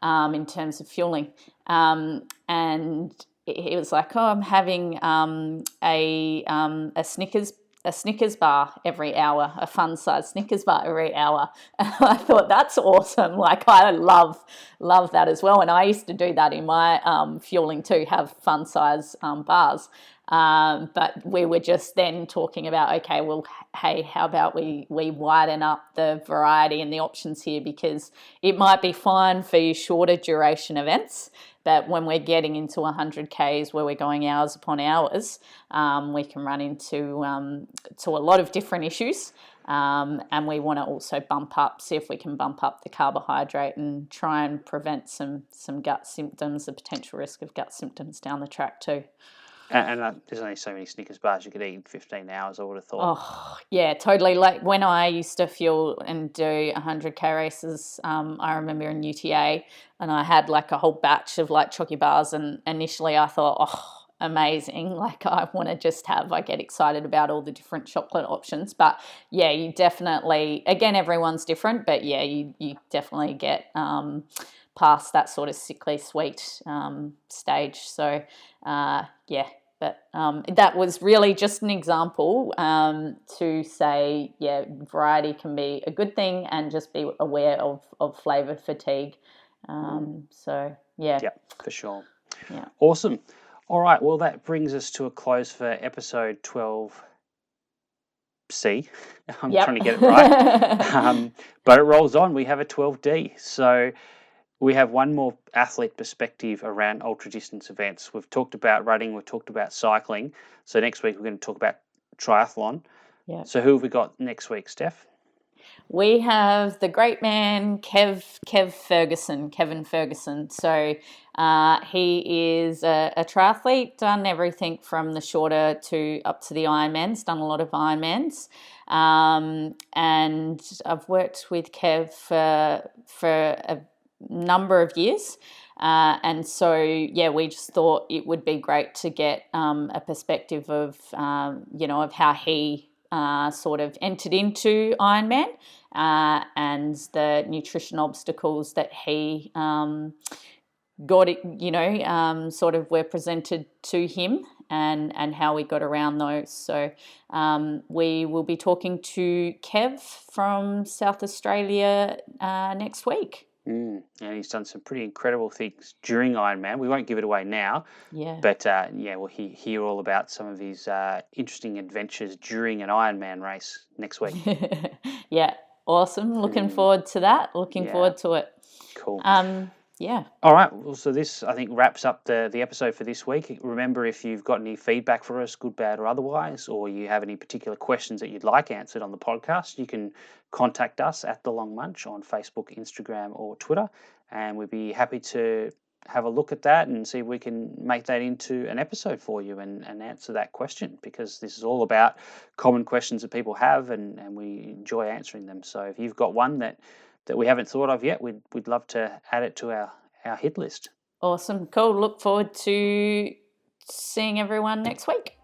um, in terms of fueling? Um, and he was like, "Oh, I'm having um, a um, a Snickers a Snickers bar every hour, a fun size Snickers bar every hour." And I thought that's awesome. Like I love love that as well. And I used to do that in my um, fueling too, have fun size um, bars. Um, but we were just then talking about, okay, well, hey, how about we we widen up the variety and the options here because it might be fine for your shorter duration events, but when we're getting into 100 k's where we're going hours upon hours, um, we can run into um, to a lot of different issues. Um, and we want to also bump up, see if we can bump up the carbohydrate and try and prevent some some gut symptoms, the potential risk of gut symptoms down the track too. And, and uh, there's only so many Snickers bars you could eat in 15 hours, I would have thought. Oh, yeah, totally. Like when I used to fuel and do 100k races, um, I remember in UTA, and I had like a whole batch of like chocky bars. And initially I thought, oh, amazing. Like I want to just have, I get excited about all the different chocolate options. But yeah, you definitely, again, everyone's different, but yeah, you, you definitely get um, past that sort of sickly sweet um, stage. So uh, yeah, but um, that was really just an example um, to say, yeah, variety can be a good thing and just be aware of, of flavour fatigue. Um, so, yeah. Yeah, for sure. Yeah. Awesome. All right. Well, that brings us to a close for episode 12C. I'm Yep. trying to get it right. um, but it rolls on. We have a 12D. So we have one more athlete perspective around ultra distance events. We've talked about running, we've talked about cycling. So next week we're going to talk about triathlon. Yeah. So who have we got next week, Steph? We have the great man Kev Kev Ferguson, Kevin Ferguson. So uh, he is a, a triathlete, done everything from the shorter to up to the Ironmans, done a lot of Ironmans. Um, and I've worked with Kev for for a number of years. Uh, and so, yeah, we just thought it would be great to get um, a perspective of, um, you know, of how he uh, sort of entered into Ironman uh, and the nutrition obstacles that he um, got, it, you know, um, sort of were presented to him and, and how we got around those. So um, we will be talking to Kev from South Australia uh, next week. Mm, and he's done some pretty incredible things during Ironman. We won't give it away now, Yeah. but uh, yeah, we'll he- hear all about some of his uh, interesting adventures during an Ironman race next week. yeah, awesome. Looking forward to that. Looking Yeah. forward to it. Cool. Um, yeah. All right. Well, so this I think wraps up the the episode for this week. Remember, if you've got any feedback for us, good, bad, or otherwise, or you have any particular questions that you'd like answered on the podcast, you can contact us at the Long Munch on Facebook, Instagram, or Twitter, and we'd be happy to have a look at that and see if we can make that into an episode for you and, and answer that question because this is all about common questions that people have and, and we enjoy answering them. So if you've got one that that we haven't thought of yet, we'd, we'd love to add it to our, our hit list. Awesome. Cool. Look forward to seeing everyone next week.